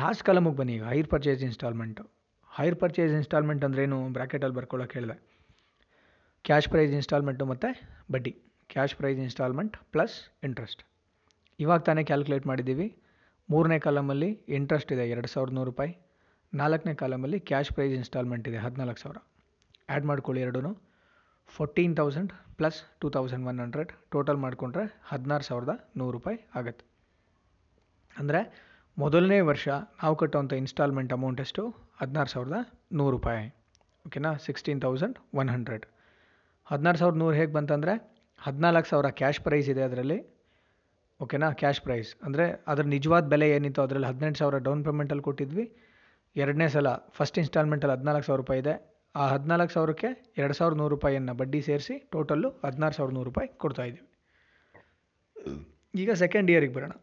ಲಾಸ್ಟ್ ಕಾಲಮಿಗೆ ಬನ್ನಿ ಈಗ hire purchase instalment hire purchase instalment ಅಂದ್ರೇನು ಬ್ರ್ಯಾಕೆಟಲ್ಲಿ ಬರ್ಕೊಳ್ಳೋಕೆ ಹೇಳಿದೆ. ಕ್ಯಾಶ್ ಪ್ರೈಸ್ ಇನ್ಸ್ಟಾಲ್ಮೆಂಟು ಮತ್ತು ಬಡ್ಡಿ. Cash price instalment plus interest ಇವಾಗ ತಾನೇ ಕ್ಯಾಲ್ಕುಲೇಟ್ ಮಾಡಿದ್ದೀವಿ. ಮೂರನೇ ಕಾಲಮಲ್ಲಿ ಇಂಟ್ರೆಸ್ಟ್ ಇದೆ, ಎರಡು ಸಾವಿರದ ನೂರು ರೂಪಾಯಿ. ನಾಲ್ಕನೇ ಕಾಲಮಲ್ಲಿ ಕ್ಯಾಶ್ ಪ್ರೈಸ್ ಇನ್ಸ್ಟಾಲ್ಮೆಂಟ್ ಇದೆ, ಹದಿನಾಲ್ಕು ಸಾವಿರ. ಆ್ಯಡ್ ಮಾಡ್ಕೊಳ್ಳಿ ಎರಡೂ fourteen thousand plus two thousand one hundred total ಮಾಡಿಕೊಂಡ್ರೆ ಹದಿನಾರು ಸಾವಿರದ ನೂರು ರೂಪಾಯಿ ಆಗುತ್ತೆ. ಅಂದರೆ ಮೊದಲನೇ ವರ್ಷ ನಾವು ಕಟ್ಟುವಂಥ ಇನ್ಸ್ಟಾಲ್ಮೆಂಟ್ ಅಮೌಂಟ್ ಎಷ್ಟು ಹದಿನಾರು ಸಾವಿರದ ನೂರು ರೂಪಾಯಿ. ಓಕೆನಾ ಸಿಕ್ಸ್ಟೀನ್ ತೌಸಂಡ್ ಒನ್ ಹಂಡ್ರೆಡ್. ಹದಿನಾರು ಸಾವಿರದ ನೂರು ಹೇಗೆ ಬಂತಂದರೆ ಹದಿನಾಲ್ಕು ಸಾವಿರ ಕ್ಯಾಶ್ ಪ್ರೈಸ್ ಇದೆ ಅದರಲ್ಲಿ. ಓಕೆನಾ ಕ್ಯಾಶ್ ಪ್ರೈಸ್ ಅಂದರೆ ಅದ್ರ ನಿಜವಾದ ಬೆಲೆ ಏನಿತ್ತು ಅದರಲ್ಲಿ ಹದಿನೆಂಟು ಸಾವಿರ ಡೌನ್ ಪೇಮೆಂಟಲ್ಲಿ ಕೊಟ್ಟಿದ್ವಿ. ಎರಡನೇ ಸಲ ಫಸ್ಟ್ ಇನ್ಸ್ಟಾಲ್ಮೆಂಟಲ್ಲಿ ಹದಿನಾಲ್ಕು ಸಾವಿರ ರೂಪಾಯಿ ಇದೆ. ಆ ಹದಿನಾಲ್ಕು ಸಾವಿರಕ್ಕೆ ಎರಡು ಸಾವಿರದ ನೂರು ರೂಪಾಯಿಯನ್ನು ಬಡ್ಡಿ ಸೇರಿಸಿ ಟೋಟಲ್ಲು ಹದಿನಾರು ಸಾವಿರದ ನೂರು ರೂಪಾಯಿ ಕೊಡ್ತಾಯಿದ್ದೀವಿ ಈಗ ಸೆಕೆಂಡ್ ಇಯರಿಗೆ ಬರೋಣ.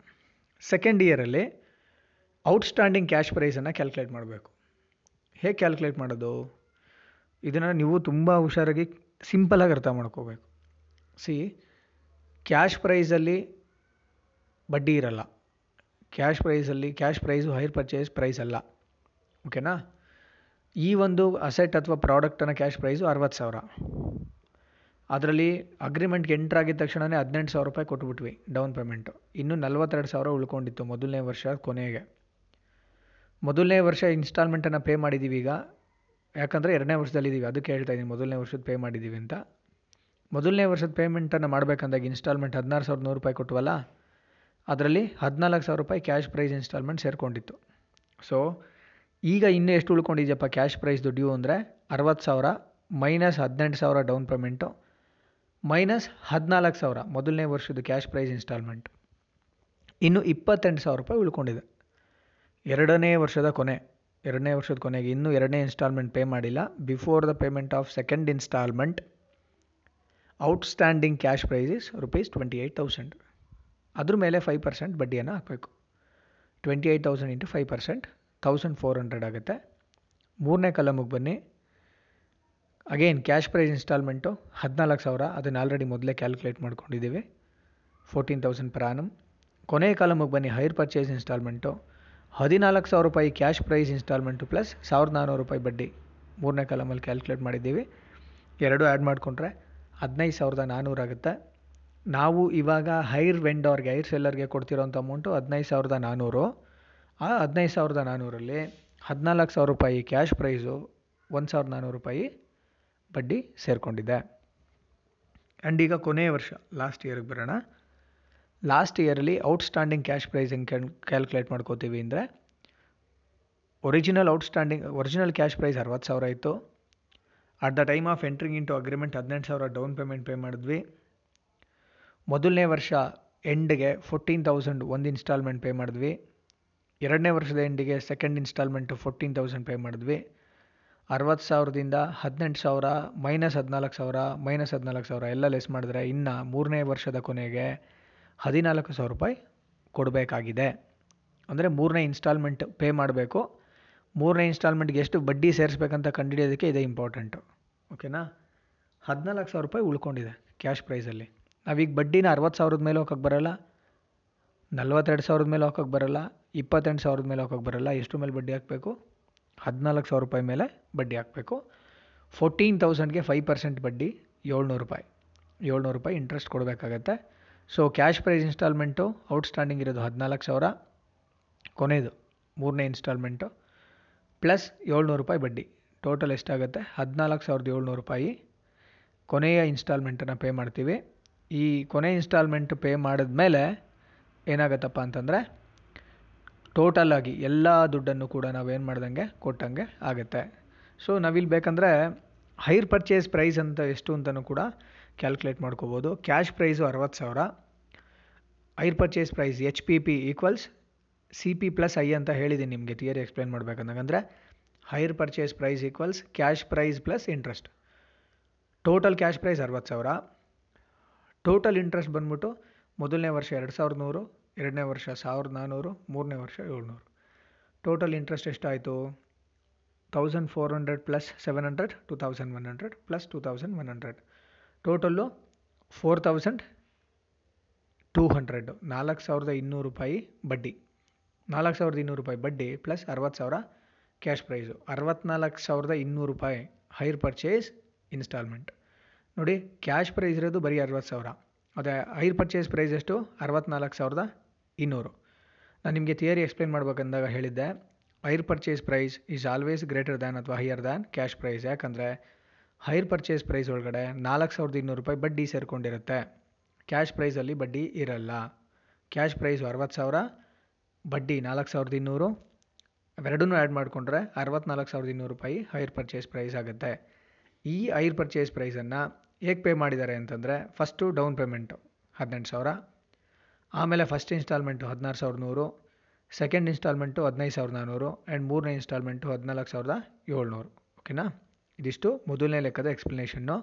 ಸೆಕೆಂಡ್ ಇಯರಲ್ಲಿ ಔಟ್ಸ್ಟ್ಯಾಂಡಿಂಗ್ ಕ್ಯಾಶ್ ಪ್ರೈಸನ್ನು ಕ್ಯಾಲ್ಕುಲೇಟ್ ಮಾಡಬೇಕು. ಹೇಗೆ ಕ್ಯಾಲ್ಕುಲೇಟ್ ಮಾಡೋದು? ಇದನ್ನು ನೀವು ತುಂಬ ಹುಷಾರಾಗಿ ಸಿಂಪಲಾಗಿ ಅರ್ಥ ಮಾಡ್ಕೋಬೇಕು. ಸಿ ಕ್ಯಾಶ್ ಪ್ರೈಸಲ್ಲಿ ಬಡ್ಡಿ ಇರಲ್ಲ. ಕ್ಯಾಶ್ ಪ್ರೈಸಲ್ಲಿ cash price hire purchase price ಅಲ್ಲ. ಓಕೆನಾ ಈ ಒಂದು ಅಸೆಟ್ ಅಥವಾ ಪ್ರಾಡಕ್ಟನ್ನು ಕ್ಯಾಶ್ ಪ್ರೈಸು ಅರವತ್ತು ಸಾವಿರ. ಅದರಲ್ಲಿ ಅಗ್ರಿಮೆಂಟ್ಗೆ ಎಂಟ್ರ್ ಆಗಿದ ತಕ್ಷಣವೇ ಹದಿನೆಂಟು ಸಾವಿರ ರೂಪಾಯಿ ಕೊಟ್ಬಿಟ್ವಿ ಡೌನ್ ಪೇಮೆಂಟು ಇನ್ನೂ ನಲ್ವತ್ತೆರಡು ಸಾವಿರ ಉಳ್ಕೊಂಡಿತ್ತು ಮೊದಲನೇ ವರ್ಷ ಕೊನೆಗೆ. ಮೊದಲನೇ ವರ್ಷ ಇನ್ಸ್ಟಾಲ್ಮೆಂಟನ್ನು ಪೇ ಮಾಡಿದ್ದೀವಿ ಈಗ. ಯಾಕಂದರೆ ಎರಡನೇ ವರ್ಷದಲ್ಲಿದ್ದೀವಿ ಅದಕ್ಕೆ ಹೇಳ್ತಾ ಇದ್ದೀನಿ ಮೊದಲನೇ ವರ್ಷದ ಪೇ ಮಾಡಿದ್ದೀವಿ ಅಂತ. ಮೊದಲನೇ ವರ್ಷದ ಪೇಮೆಂಟನ್ನು ಮಾಡಬೇಕಂದಾಗ ಇನ್ಸ್ಟಾಲ್ಮೆಂಟ್ ಹದಿನಾರು ಸಾವಿರದ ನೂರು ರೂಪಾಯಿ ಕೊಟ್ಟವಲ್ಲ ಅದರಲ್ಲಿ ಹದಿನಾಲ್ಕು ಸಾವಿರ ರೂಪಾಯಿ ಕ್ಯಾಶ್ ಪ್ರೈಸ್ ಇನ್ಸ್ಟಾಲ್ಮೆಂಟ್ ಸೇರಿಕೊಂಡಿತ್ತು. ಸೊ ಈಗ ಇನ್ನೂ ಎಷ್ಟು ಉಳ್ಕೊಂಡಿದ್ಯಪ್ಪ ಕ್ಯಾಶ್ ಪ್ರೈಸ್ ಡ್ಯೂ ಅಂದರೆ ಅರವತ್ತು ಸಾವಿರ ಮೈನಸ್ ಹದಿನೆಂಟು ಸಾವಿರ ಡೌನ್ ಪೇಮೆಂಟು ಮೈನಸ್ ಹದಿನಾಲ್ಕು ಸಾವಿರ ಮೊದಲನೇ ವರ್ಷದ ಕ್ಯಾಶ್ ಪ್ರೈಸ್ ಇನ್ಸ್ಟಾಲ್ಮೆಂಟ್ ಇನ್ನು ಇಪ್ಪತ್ತೆಂಟು ಸಾವಿರ ರೂಪಾಯಿ ಉಳ್ಕೊಂಡಿದೆ. ಎರಡನೇ ವರ್ಷದ ಕೊನೆ, ಎರಡನೇ ವರ್ಷದ ಕೊನೆಗೆ ಇನ್ನೂ ಎರಡನೇ ಇನ್ಸ್ಟಾಲ್ಮೆಂಟ್ ಪೇ ಮಾಡಿಲ್ಲ. Before the payment of second instalment outstanding cash prices rupees twenty eight thousand ಅದ್ರ ಮೇಲೆ ಫೈವ್ ಪರ್ಸೆಂಟ್ ಬಡ್ಡಿಯನ್ನು ಹಾಕಬೇಕು. Twenty eight thousand into five percent thousand four hundred ಆಗುತ್ತೆ. ಮೂರನೇ ಕಲಮಿಗೆ ಬನ್ನಿ. ಅಗೇನ್ ಕ್ಯಾಶ್ ಪ್ರೈಸ್ ಇನ್ಸ್ಟಾಲ್ಮೆಂಟು ಹದಿನಾಲ್ಕು ಸಾವಿರ. ಅದನ್ನು ಆಲ್ರೆಡಿ ಮೊದಲೇ ಕ್ಯಾಲ್ಕುಲೇಟ್ ಮಾಡ್ಕೊಂಡಿದ್ದೀವಿ. ಫೋರ್ಟೀನ್ ತೌಸಂಡ್ ಪರ್ ಕೊನೆಯ ಕಾಲಮಿಗೆ ಬನ್ನಿ ಹೈರ್ ಪರ್ಚೇಸ್ ಇನ್ಸ್ಟಾಲ್ಮೆಂಟು ಹದಿನಾಲ್ಕು ಸಾವಿರ ರೂಪಾಯಿ ಕ್ಯಾಶ್ ಪ್ರೈಸ್ ಇನ್ಸ್ಟಾಲ್ಮೆಂಟು ಪ್ಲಸ್ ಸಾವಿರದ ನಾನ್ನೂರು ರೂಪಾಯಿ ಬಡ್ಡಿ. ಮೂರನೇ ಕಾಲಮಲ್ಲಿ ಕ್ಯಾಲ್ಕುಲೇಟ್ ಮಾಡಿದ್ದೀವಿ. ಎರಡು ಆ್ಯಡ್ ಮಾಡಿಕೊಂಡ್ರೆ ಹದಿನೈದು ಸಾವಿರದ ನಾನ್ನೂರು ಆಗುತ್ತೆ. ನಾವು ಇವಾಗ ಹೈರ್ ವೆಂಡೋರ್ಗೆ ಹೈರ್ ಸೆಲ್ಲರ್ಗೆ ಕೊಡ್ತಿರೋಂಥ ಅಮೌಂಟು ಹದಿನೈದು ಸಾವಿರದ ನಾನ್ನೂರು ಆ ಹದಿನೈದು ಸಾವಿರದ ನಾನ್ನೂರಲ್ಲಿ ಹದಿನಾಲ್ಕು ಸಾವಿರ ರೂಪಾಯಿ ಕ್ಯಾಶ್ ಪ್ರೈಸು, ಒಂದು ಸಾವಿರದ ನಾನ್ನೂರು ರೂಪಾಯಿ ಬಡ್ಡಿ ಸೇರಿಕೊಂಡಿದೆ. ಆ್ಯಂಡ್ ಈಗ ಕೊನೆಯ ವರ್ಷ ಲಾಸ್ಟ್ ಇಯರ್ಗೆ ಬರೋಣ. ಲಾಸ್ಟ್ ಇಯರಲ್ಲಿ ಔಟ್ಸ್ಟ್ಯಾಂಡಿಂಗ್ ಕ್ಯಾಶ್ ಪ್ರೈಸ್ ಹೆಂಗೆ ಕ್ಯಾಲ್ಕುಲೇಟ್ ಮಾಡ್ಕೋತೀವಿ ಅಂದರೆ original outstanding original cash price ಅರವತ್ತು ಸಾವಿರ ಇತ್ತು at the time of entering into agreement ಹದಿನೆಂಟು ಸಾವಿರ ಡೌನ್ ಪೇಮೆಂಟ್ ಪೇ ಮಾಡಿದ್ವಿ. ಮೊದಲನೇ ವರ್ಷ ಎಂಡ್ಗೆ ಫೋರ್ಟೀನ್ ತೌಸಂಡ್ ಒಂದು ಇನ್ಸ್ಟಾಲ್ಮೆಂಟ್ ಪೇ ಮಾಡಿದ್ವಿ. ಎರಡನೇ ವರ್ಷದ ಎಂಡಿಗೆ second instalment fourteen thousand pay ಮಾಡಿದ್ವಿ. ಅರವತ್ತು ಸಾವಿರದಿಂದ ಹದಿನೆಂಟು ಸಾವಿರ ಮೈನಸ್ ಹದಿನಾಲ್ಕು ಸಾವಿರ ಮೈನಸ್ ಹದಿನಾಲ್ಕು ಸಾವಿರ ಎಲ್ಲ ಲೆಸ್ ಮಾಡಿದ್ರೆ ಇನ್ನು ಮೂರನೇ ವರ್ಷದ ಕೊನೆಗೆ ಹದಿನಾಲ್ಕು ಸಾವಿರ ರೂಪಾಯಿ ಕೊಡಬೇಕಾಗಿದೆ. ಅಂದರೆ ಮೂರನೇ ಇನ್ಸ್ಟಾಲ್ಮೆಂಟ್ ಪೇ ಮಾಡಬೇಕು. ಮೂರನೇ ಇನ್ಸ್ಟಾಲ್ಮೆಂಟ್ಗೆ ಎಷ್ಟು ಬಡ್ಡಿ ಸೇರಿಸ್ಬೇಕಂತ ಕಂಡುಹಿಡಿಯೋದಕ್ಕೆ ಇದೇ ಇಂಪಾರ್ಟೆಂಟು ಓಕೆನಾ ಹದಿನಾಲ್ಕು ಸಾವಿರ ರೂಪಾಯಿ ಉಳ್ಕೊಂಡಿದೆ ಕ್ಯಾಶ್ ಪ್ರೈಸಲ್ಲಿ ನಾವೀಗ ಬಡ್ಡಿನ ಅರವತ್ತು ಸಾವಿರದ ಮೇಲೆ ಹಾಕೋಕ್ಕೆ ಬರೋಲ್ಲ. ನಲ್ವತ್ತೆರಡು ಸಾವಿರದ ಮೇಲೆ ಹಾಕೋಕ್ಕೆ ಬರೋಲ್ಲ. ಇಪ್ಪತ್ತೆಂಟು ಸಾವಿರದ ಮೇಲೆ ಹಾಕೋಕ್ಕೆ ಬರೋಲ್ಲ, ಎಷ್ಟು ಮೇಲೆ ಬಡ್ಡಿ ಹಾಕಬೇಕು? ಹದಿನಾಲ್ಕು ಸಾವಿರ ರೂಪಾಯಿ ಮೇಲೆ ಬಡ್ಡಿ ಹಾಕಬೇಕು. ಫೋರ್ಟೀನ್ ತೌಸಂಡ್ಗೆ ಫೈವ್ ಪರ್ಸೆಂಟ್ ಬಡ್ಡಿ, ಏಳ್ನೂರು ರೂಪಾಯಿ. ಏಳ್ನೂರು ರೂಪಾಯಿ ಇಂಟ್ರೆಸ್ಟ್ ಕೊಡಬೇಕಾಗತ್ತೆ. So cash price instalment outstanding ಇರೋದು ಹದಿನಾಲ್ಕು ಸಾವಿರ. ಕೊನೆಯದು ಮೂರನೇ ಇನ್ಸ್ಟಾಲ್ಮೆಂಟು ಪ್ಲಸ್ ಏಳ್ನೂರು ರೂಪಾಯಿ ಬಡ್ಡಿ. ಟೋಟಲ್ ಎಷ್ಟಾಗುತ್ತೆ? ಹದಿನಾಲ್ಕು ಸಾವಿರದ ಏಳ್ನೂರು ರೂಪಾಯಿ. ಕೊನೆಯ ಇನ್ಸ್ಟಾಲ್ಮೆಂಟನ್ನು ಪೇ ಮಾಡ್ತೀವಿ. ಈ ಕೊನೆ ಇನ್ಸ್ಟಾಲ್ಮೆಂಟ್ ಪೇ ಮಾಡಿದ ಮೇಲೆ ಏನಾಗತ್ತಪ್ಪ ಅಂತಂದರೆ ಟೋಟಲ್ ಆಗಿ ಎಲ್ಲ ದುಡ್ಡನ್ನು ಕೂಡ ನಾವೇನು ಮಾಡ್ದಂಗೆ ಕೊಟ್ಟಂಗೆ ಆಗುತ್ತೆ. ಸೊ ನಾವಿಲ್ಲಿ ಬೇಕಂದರೆ ಹೈರ್ ಪರ್ಚೇಸ್ ಪ್ರೈಸ್ ಅಂತ ಎಷ್ಟು ಅಂತಲೂ ಕೂಡ ಕ್ಯಾಲ್ಕುಲೇಟ್ ಮಾಡ್ಕೋಬೋದು. ಕ್ಯಾಶ್ ಪ್ರೈಸು ಅರವತ್ತು ಸಾವಿರ hire purchase price H P P equals C P plus I ಅಂತ ಹೇಳಿದ್ದೀನಿ ನಿಮಗೆ ಥಿಯರಿ ಎಕ್ಸ್ಪ್ಲೇನ್ ಮಾಡಬೇಕಂದ್ರೆ hire purchase price equals cash price plus interest total cash price ಅರವತ್ತು ಸಾವಿರ. ಟೋಟಲ್ ಇಂಟ್ರೆಸ್ಟ್ ಬಂದ್ಬಿಟ್ಟು ಮೊದಲನೇ ವರ್ಷ ಎರಡು ಸಾವಿರದ ನೂರು ಎರಡನೇ ವರ್ಷ ಸಾವಿರದ ನಾನ್ನೂರು ಮೂರನೇ ವರ್ಷ ಏಳ್ನೂರು. ಟೋಟಲ್ ಇಂಟ್ರೆಸ್ಟ್ ಎಷ್ಟಾಯಿತು? Thousand four hundred plus seven hundred two thousand one hundred plus two thousand one hundred total four thousand two hundred ನಾಲ್ಕು ಸಾವಿರದ ಇನ್ನೂರು ರೂಪಾಯಿ ಬಡ್ಡಿ. ನಾಲ್ಕು ಸಾವಿರದ ಇನ್ನೂರು ರೂಪಾಯಿ ಬಡ್ಡಿ ಪ್ಲಸ್ ಅರವತ್ತು ಸಾವಿರ ಕ್ಯಾಶ್ ಪ್ರೈಸು ಅರವತ್ನಾಲ್ಕು ಸಾವಿರದ ಇನ್ನೂರು ರೂಪಾಯಿ ಹೈರ್ ಪರ್ಚೇಸ್ ಇನ್ಸ್ಟಾಲ್ಮೆಂಟ್ ನೋಡಿ ಕ್ಯಾಶ್ ಪ್ರೈಸ್ ಇರೋದು ಬರೀ ಅರವತ್ತು ಸಾವಿರ. ಅದೇ ಹೈರ್ ಪರ್ಚೇಸ್ ಪ್ರೈಸ್ ಎಷ್ಟು? ಅರವತ್ನಾಲ್ಕು ಸಾವಿರದ ಇನ್ನೂರು. ನಾನು ನಿಮಗೆ ಥಿಯರಿ ಎಕ್ಸ್ಪ್ಲೇನ್ ಮಾಡ್ಬೇಕಂದಾಗ ಹೇಳಿದ್ದೆ hire purchase price is always greater than ಅಥವಾ ಹೈಯರ್ ದ್ಯಾನ್ ಕ್ಯಾಶ್ ಪ್ರೈಸ್ ಯಾಕಂದರೆ ಹೈರ್ ಪರ್ಚೇಸ್ ಪ್ರೈಸ್ ಒಳಗಡೆ ನಾಲ್ಕು ಸಾವಿರದ ಇನ್ನೂರು ರೂಪಾಯಿ ಬಡ್ಡಿ ಸೇರಿಕೊಂಡಿರುತ್ತೆ. ಕ್ಯಾಶ್ ಪ್ರೈಸಲ್ಲಿ ಬಡ್ಡಿ ಇರಲ್ಲ. ಕ್ಯಾಶ್ ಪ್ರೈಸ್ ಅರವತ್ತು ಸಾವಿರ, ಬಡ್ಡಿ ನಾಲ್ಕು ಸಾವಿರದ ಇನ್ನೂರು. ಅವೆರಡೂ ಆ್ಯಡ್ ಮಾಡಿಕೊಂಡ್ರೆ ಅರವತ್ತ್ನಾಲ್ಕು ಸಾವಿರದ ಇನ್ನೂರು ರೂಪಾಯಿ ಹೈರ್ ಪರ್ಚೇಸ್ ಪ್ರೈಸ್ ಆಗುತ್ತೆ. ಈ ಹೈರ್ ಪರ್ಚೇಸ್ ಪ್ರೈಸನ್ನು ಹೇಗೆ ಪೇ ಮಾಡಿದ್ದಾರೆ ಅಂತಂದರೆ ಫಸ್ಟು ಡೌನ್ ಪೇಮೆಂಟು ಹದಿನೆಂಟು ಸಾವಿರ ಆಮೇಲೆ ಫಸ್ಟ್ ಇನ್ಸ್ಟಾಲ್ಮೆಂಟು ಹದಿನಾರು ಸಾವಿರದ ನೂರು ಸೆಕೆಂಡ್ ಇನ್ಸ್ಟಾಲ್ಮೆಂಟು ಹದಿನೈದು ಸಾವಿರದ ನಾನ್ನೂರು ಆ್ಯಂಡ್ ಮೂರನೇ ಇನ್ಸ್ಟಾಲ್ಮೆಂಟು ಹದಿನಾಲ್ಕು ಸಾವಿರದ ಏಳ್ನೂರು. ಓಕೆನಾ ಇದಿಷ್ಟು ಮೊದಲನೇ ಲೆಕ್ಕದ ಎಕ್ಸ್ಪ್ಲನೇಷನ್ನು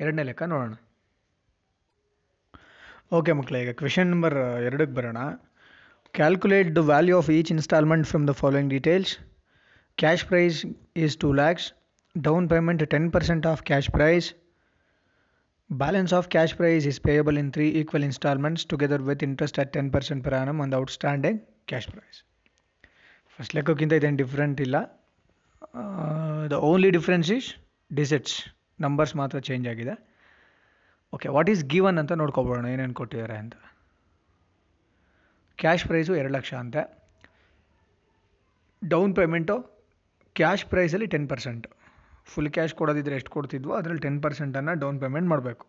ಎರಡನೇ ಲೆಕ್ಕ ನೋಡೋಣ. ಓಕೆ ಮಕ್ಕಳೇ, ಈಗ ಕ್ವೆಶನ್ ನಂಬರ್ ಎರಡಕ್ಕೆ ಬರೋಣ. Calculate the value of each instalment from the following details cash price is two lakhs down payment ten percent of cash price Balance of cash price is payable in three equal installments together with interest at 10% per annum on the outstanding cash price. First ಲೆಕ್ಕಕ್ಕಿಂತ ಇದೇನು different ಇಲ್ಲ. The only difference is digits numbers ಮಾತ್ರ change ಆಗಿದೆ. Okay what is given ಅಂತ ನೋಡ್ಕೊಬೋಣ, ಏನೇನು ಕೊಟ್ಟಿದ್ದಾರೆ ಅಂತ. Cash price ಎರಡು ಲಕ್ಷ ಅಂತೆ. ಡೌನ್ ಪೇಮೆಂಟು ಕ್ಯಾಶ್ ಪ್ರೈಸಲ್ಲಿ ಟೆನ್ ಪರ್ಸೆಂಟ್ ಫುಲ್ ಕ್ಯಾಶ್ ಕೊಡೋದಿದ್ರೆ ಎಷ್ಟು ಕೊಡ್ತಿದ್ವೋ ಅದರಲ್ಲಿ ಟೆನ್ ಪರ್ಸೆಂಟನ್ನು ಡೌನ್ ಪೇಮೆಂಟ್ ಮಾಡಬೇಕು.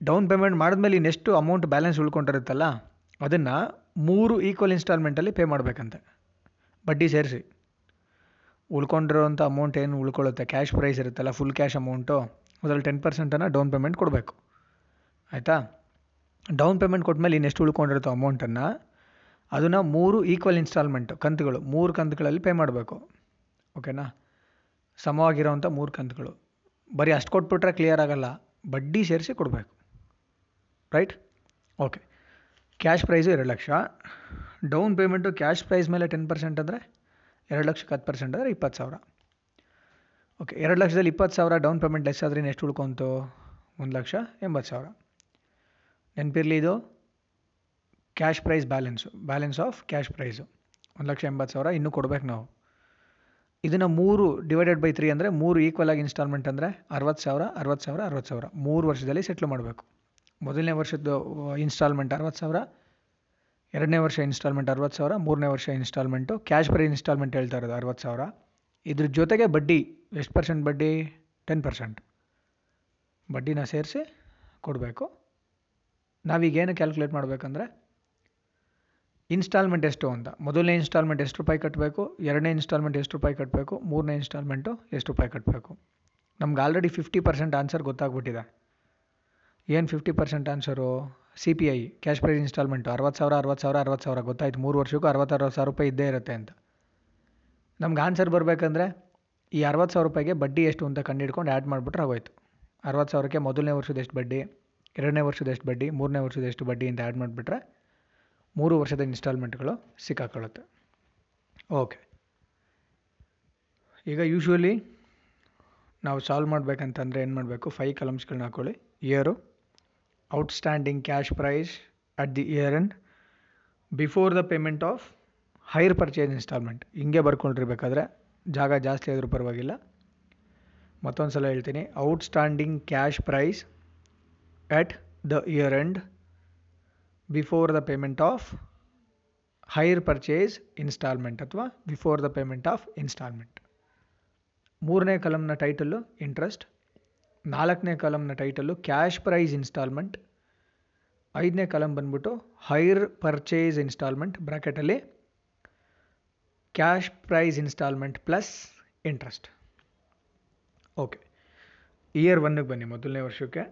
ಡೌನ್ ಪೇಮೆಂಟ್ ಮಾಡಿದ್ಮೇಲೆ ಇನ್ನೆಷ್ಟು ಅಮೌಂಟ್ ಬ್ಯಾಲೆನ್ಸ್ ಉಳ್ಕೊಂಡಿರುತ್ತಲ್ಲ, ಅದನ್ನು ಮೂರು ಈಕ್ವಲ್ ಇನ್ಸ್ಟಾಲ್ಮೆಂಟಲ್ಲಿ ಪೇ ಮಾಡಬೇಕಂತೆ. ಬಡ್ಡಿ ಸೇರಿಸಿ. ಉಳ್ಕೊಂಡಿರೋಂಥ ಅಮೌಂಟ್ ಏನು ಉಳ್ಕೊಳ್ಳುತ್ತೆ? ಕ್ಯಾಶ್ ಪ್ರೈಸ್ ಇರುತ್ತಲ್ಲ ಫುಲ್ ಕ್ಯಾಶ್ ಅಮೌಂಟು ಅದರಲ್ಲಿ ಟೆನ್ ಪರ್ಸೆಂಟನ್ನು ಡೌನ್ ಪೇಮೆಂಟ್ ಕೊಡಬೇಕು. ಆಯಿತಾ? ಡೌನ್ ಪೇಮೆಂಟ್ ಕೊಟ್ಮೇಲೆ ಇನ್ನೆಷ್ಟು ಉಳ್ಕೊಂಡಿರುತ್ತೋ ಅಮೌಂಟನ್ನು ಅದನ್ನು ಮೂರು ಈಕ್ವಲ್ ಇನ್ಸ್ಟಾಲ್ಮೆಂಟು ಕಂತುಗಳು, ಮೂರು ಕಂತುಗಳಲ್ಲಿ ಪೇ ಮಾಡಬೇಕು. ಓಕೆನಾ? ಸಮವಾಗಿರೋವಂಥ ಮೂರು ಕಂತುಗಳು. ಬರೀ ಅಷ್ಟು ಕೊಟ್ಬಿಟ್ರೆ ಕ್ಲಿಯರ್ ಆಗಲ್ಲ. ಬಡ್ಡಿ ಸೇರಿಸಿ ಕೊಡಬೇಕು. ರೈಟ್ ಓಕೆ ಕ್ಯಾಶ್ ಪ್ರೈಸು ಎರಡು lakh. Down payment cash price ಮೇಲೆ ಟೆನ್ ಪರ್ಸೆಂಟ್ ಅಂದರೆ ಎರಡು ಲಕ್ಷಕ್ಕೆ ಹತ್ತು ಪರ್ಸೆಂಟ್ ಅಂದರೆ ಇಪ್ಪತ್ತು ಸಾವಿರ. ಓಕೆ ಎರಡು ಲಕ್ಷದಲ್ಲಿ ಇಪ್ಪತ್ತು ಸಾವಿರ ಡೌನ್ ಪೇಮೆಂಟ್ ಲೆಸ್ ಆದರೆ ಎಷ್ಟು ಉಳ್ಕೊಂತು? ಒಂದು ಲಕ್ಷ ಎಂಬತ್ತು ಸಾವಿರ. ನೆನಪಿರಲಿ ಇದು? Cash price balance balance of cash price ಒಂದು ಲಕ್ಷ ಎಂಬತ್ತು ಸಾವಿರ, ಇನ್ನೂ ಕೊಡ್ಬೇಕು ನಾವು. ಇದನ್ನು ಮೂರು ಡಿವೈಡೆಡ್ ಬೈ ತ್ರೀ ಅಂದರೆ ಮೂರು ಈಕ್ವಲ್ ಆಗಿ ಇನ್ಸ್ಟಾಲ್ಮೆಂಟ್ ಅಂದರೆ ಅರವತ್ತು ಸಾವಿರ ಅರವತ್ತು ಸಾವಿರ ಅರವತ್ತು ಸಾವಿರ. ಮೂರು ವರ್ಷದಲ್ಲಿ ಸೆಟ್ಲ್ ಮಾಡಬೇಕು. ಮೊದಲನೇ ವರ್ಷದ್ದು ಇನ್ಸ್ಟಾಲ್ಮೆಂಟ್ ಅರವತ್ತು ಸಾವಿರ, ಎರಡನೇ ವರ್ಷ ಇನ್ಸ್ಟಾಲ್ಮೆಂಟ್ ಅರವತ್ತು ಸಾವಿರ, ಮೂರನೇ ವರ್ಷ ಇನ್ಸ್ಟಾಲ್ಮೆಂಟು ಕ್ಯಾಶ್ ಪ್ರೈ ಇನ್ಸ್ಟಾಲ್ಮೆಂಟ್ ಹೇಳ್ತಾ ಇರೋದು ಅರವತ್ತು ಸಾವಿರ. ಇದ್ರ ಜೊತೆಗೆ ಬಡ್ಡಿ, ಎಷ್ಟು ಪರ್ಸೆಂಟ್ ಬಡ್ಡಿ? ಟೆನ್ ಪರ್ಸೆಂಟ್ ಬಡ್ಡಿನ ಸೇರಿಸಿ ಕೊಡಬೇಕು. ನಾವೀಗೇನು ಕ್ಯಾಲ್ಕುಲೇಟ್ ಮಾಡಬೇಕಂದ್ರೆ ಇನ್ಸ್ಟಾಲ್ಮೆಂಟ್ ಎಷ್ಟು ಅಂತ. ಮೊದಲನೇ ಇನ್ಸ್ಟಾಲ್ಮೆಂಟ್ ಎಷ್ಟು ರೂಪಾಯಿ ಕಟ್ಟಬೇಕು ಎರಡನೇ ಇನ್ಸ್ಟಾಲ್ಮೆಂಟ್ ಎಷ್ಟು ರೂಪಾಯಿ ಕಟ್ಟಬೇಕು ಮೂರನೇ ಇನ್ಸ್ಟಾಲ್ಮೆಂಟು ಎಷ್ಟು ರೂಪಾಯಿ ಕಟ್ಟಬೇಕು ನಮ್ಗೆ ಆಲ್ರೆಡಿ ಫಿಫ್ಟಿ ಪರ್ಸೆಂಟ್ ಆನ್ಸರ್ ಗೊತ್ತಾಗ್ಬಿಟ್ಟಿದೆ. ಏನು fifty percent answer C P I cash price installment ಅರವತ್ತು ಸಾವಿರ ಅರವತ್ತು ಸಾವಿರ ಅರವತ್ತು ಸಾವಿರ. ಗೊತ್ತಾಯ್ತು, ಮೂರು ವರ್ಷಕ್ಕೂ ಅರವತ್ತು ಅರವತ್ತು ಸಾವಿರ ರೂಪಾಯಿ ಇದ್ದೇ ಇರುತ್ತೆ ಅಂತ. ನಮ್ಗೆ ಆನ್ಸರ್ ಬರಬೇಕಂದ್ರೆ ಈ ಅರವತ್ತು ಸಾವಿರ ರೂಪಾಯಿಗೆ ಬಡ್ಡಿ ಎಷ್ಟು ಅಂತ ಕಂಡುಹಿಡ್ಕೊಂಡು ಆ್ಯಡ್ ಮಾಡಿಬಿಟ್ರೆ ಆಗೋಯ್ತು. ಅರವತ್ತು ಸಾವಿರಕ್ಕೆ ಮೊದಲನೇ ವರ್ಷದ ಎಷ್ಟು ಬಡ್ಡಿ, ಎರಡನೇ ವರ್ಷದ ಎಷ್ಟು ಬಡ್ಡಿ, ಮೂರನೇ ವರ್ಷದ ಎಷ್ಟು ಬಡ್ಡಿ ಅಂತ ಆ್ಯಡ್ ಮಾಡಿಬಿಟ್ರೆ ಮೂರು ವರ್ಷದ ಇನ್ಸ್ಟಾಲ್ಮೆಂಟ್ಗಳು ಸಿಕ್ಕಾಕೊಳ್ಳುತ್ತೆ. ಓಕೆ ಈಗ ಯೂಶ್ವಲಿ ನಾವು ಸಾಲ್ವ್ ಮಾಡಬೇಕಂತಂದರೆ ಏನು ಮಾಡಬೇಕು? ಫೈ ಕಲಮ್ಸ್ಗಳನ್ನ ಹಾಕ್ಕೊಳ್ಳಿ year outstanding cash price at the year end before the payment of hire purchase installment ಹಿಂಗೆ ಬರ್ಕೊಂಡಿರ್ಬೇಕಾದ್ರೆ ಜಾಗ ಜಾಸ್ತಿ ಆದರೂ ಪರವಾಗಿಲ್ಲ. ಮತ್ತೊಂದು ಸಲ ಹೇಳ್ತೀನಿ. Outstanding cash price at the year end before the payment of hire purchase installment ಅಥವಾ before the payment of installment ಮೂರನೇ ಕಲಮ್ನ ಟೈಟಲ್ಲು ಇಂಟ್ರೆಸ್ಟ್ ನಾಲ್ಕನೇ ಕಲಮ್ನ ಟೈಟಲ್ಲು ಕ್ಯಾಶ್ ಪ್ರೈಸ್ ಇನ್ಸ್ಟಾಲ್ಮೆಂಟ್ ಐದನೇ ಕಲಮ್ ಬಂದ್ಬಿಟ್ಟು hire purchase instalment ಬ್ರ್ಯಾಕೆಟಲ್ಲಿ cash price installment plus interest okay year ಒನ್ನಿಗೆ ಬನ್ನಿ, ಮೊದಲನೇ ವರ್ಷಕ್ಕೆ.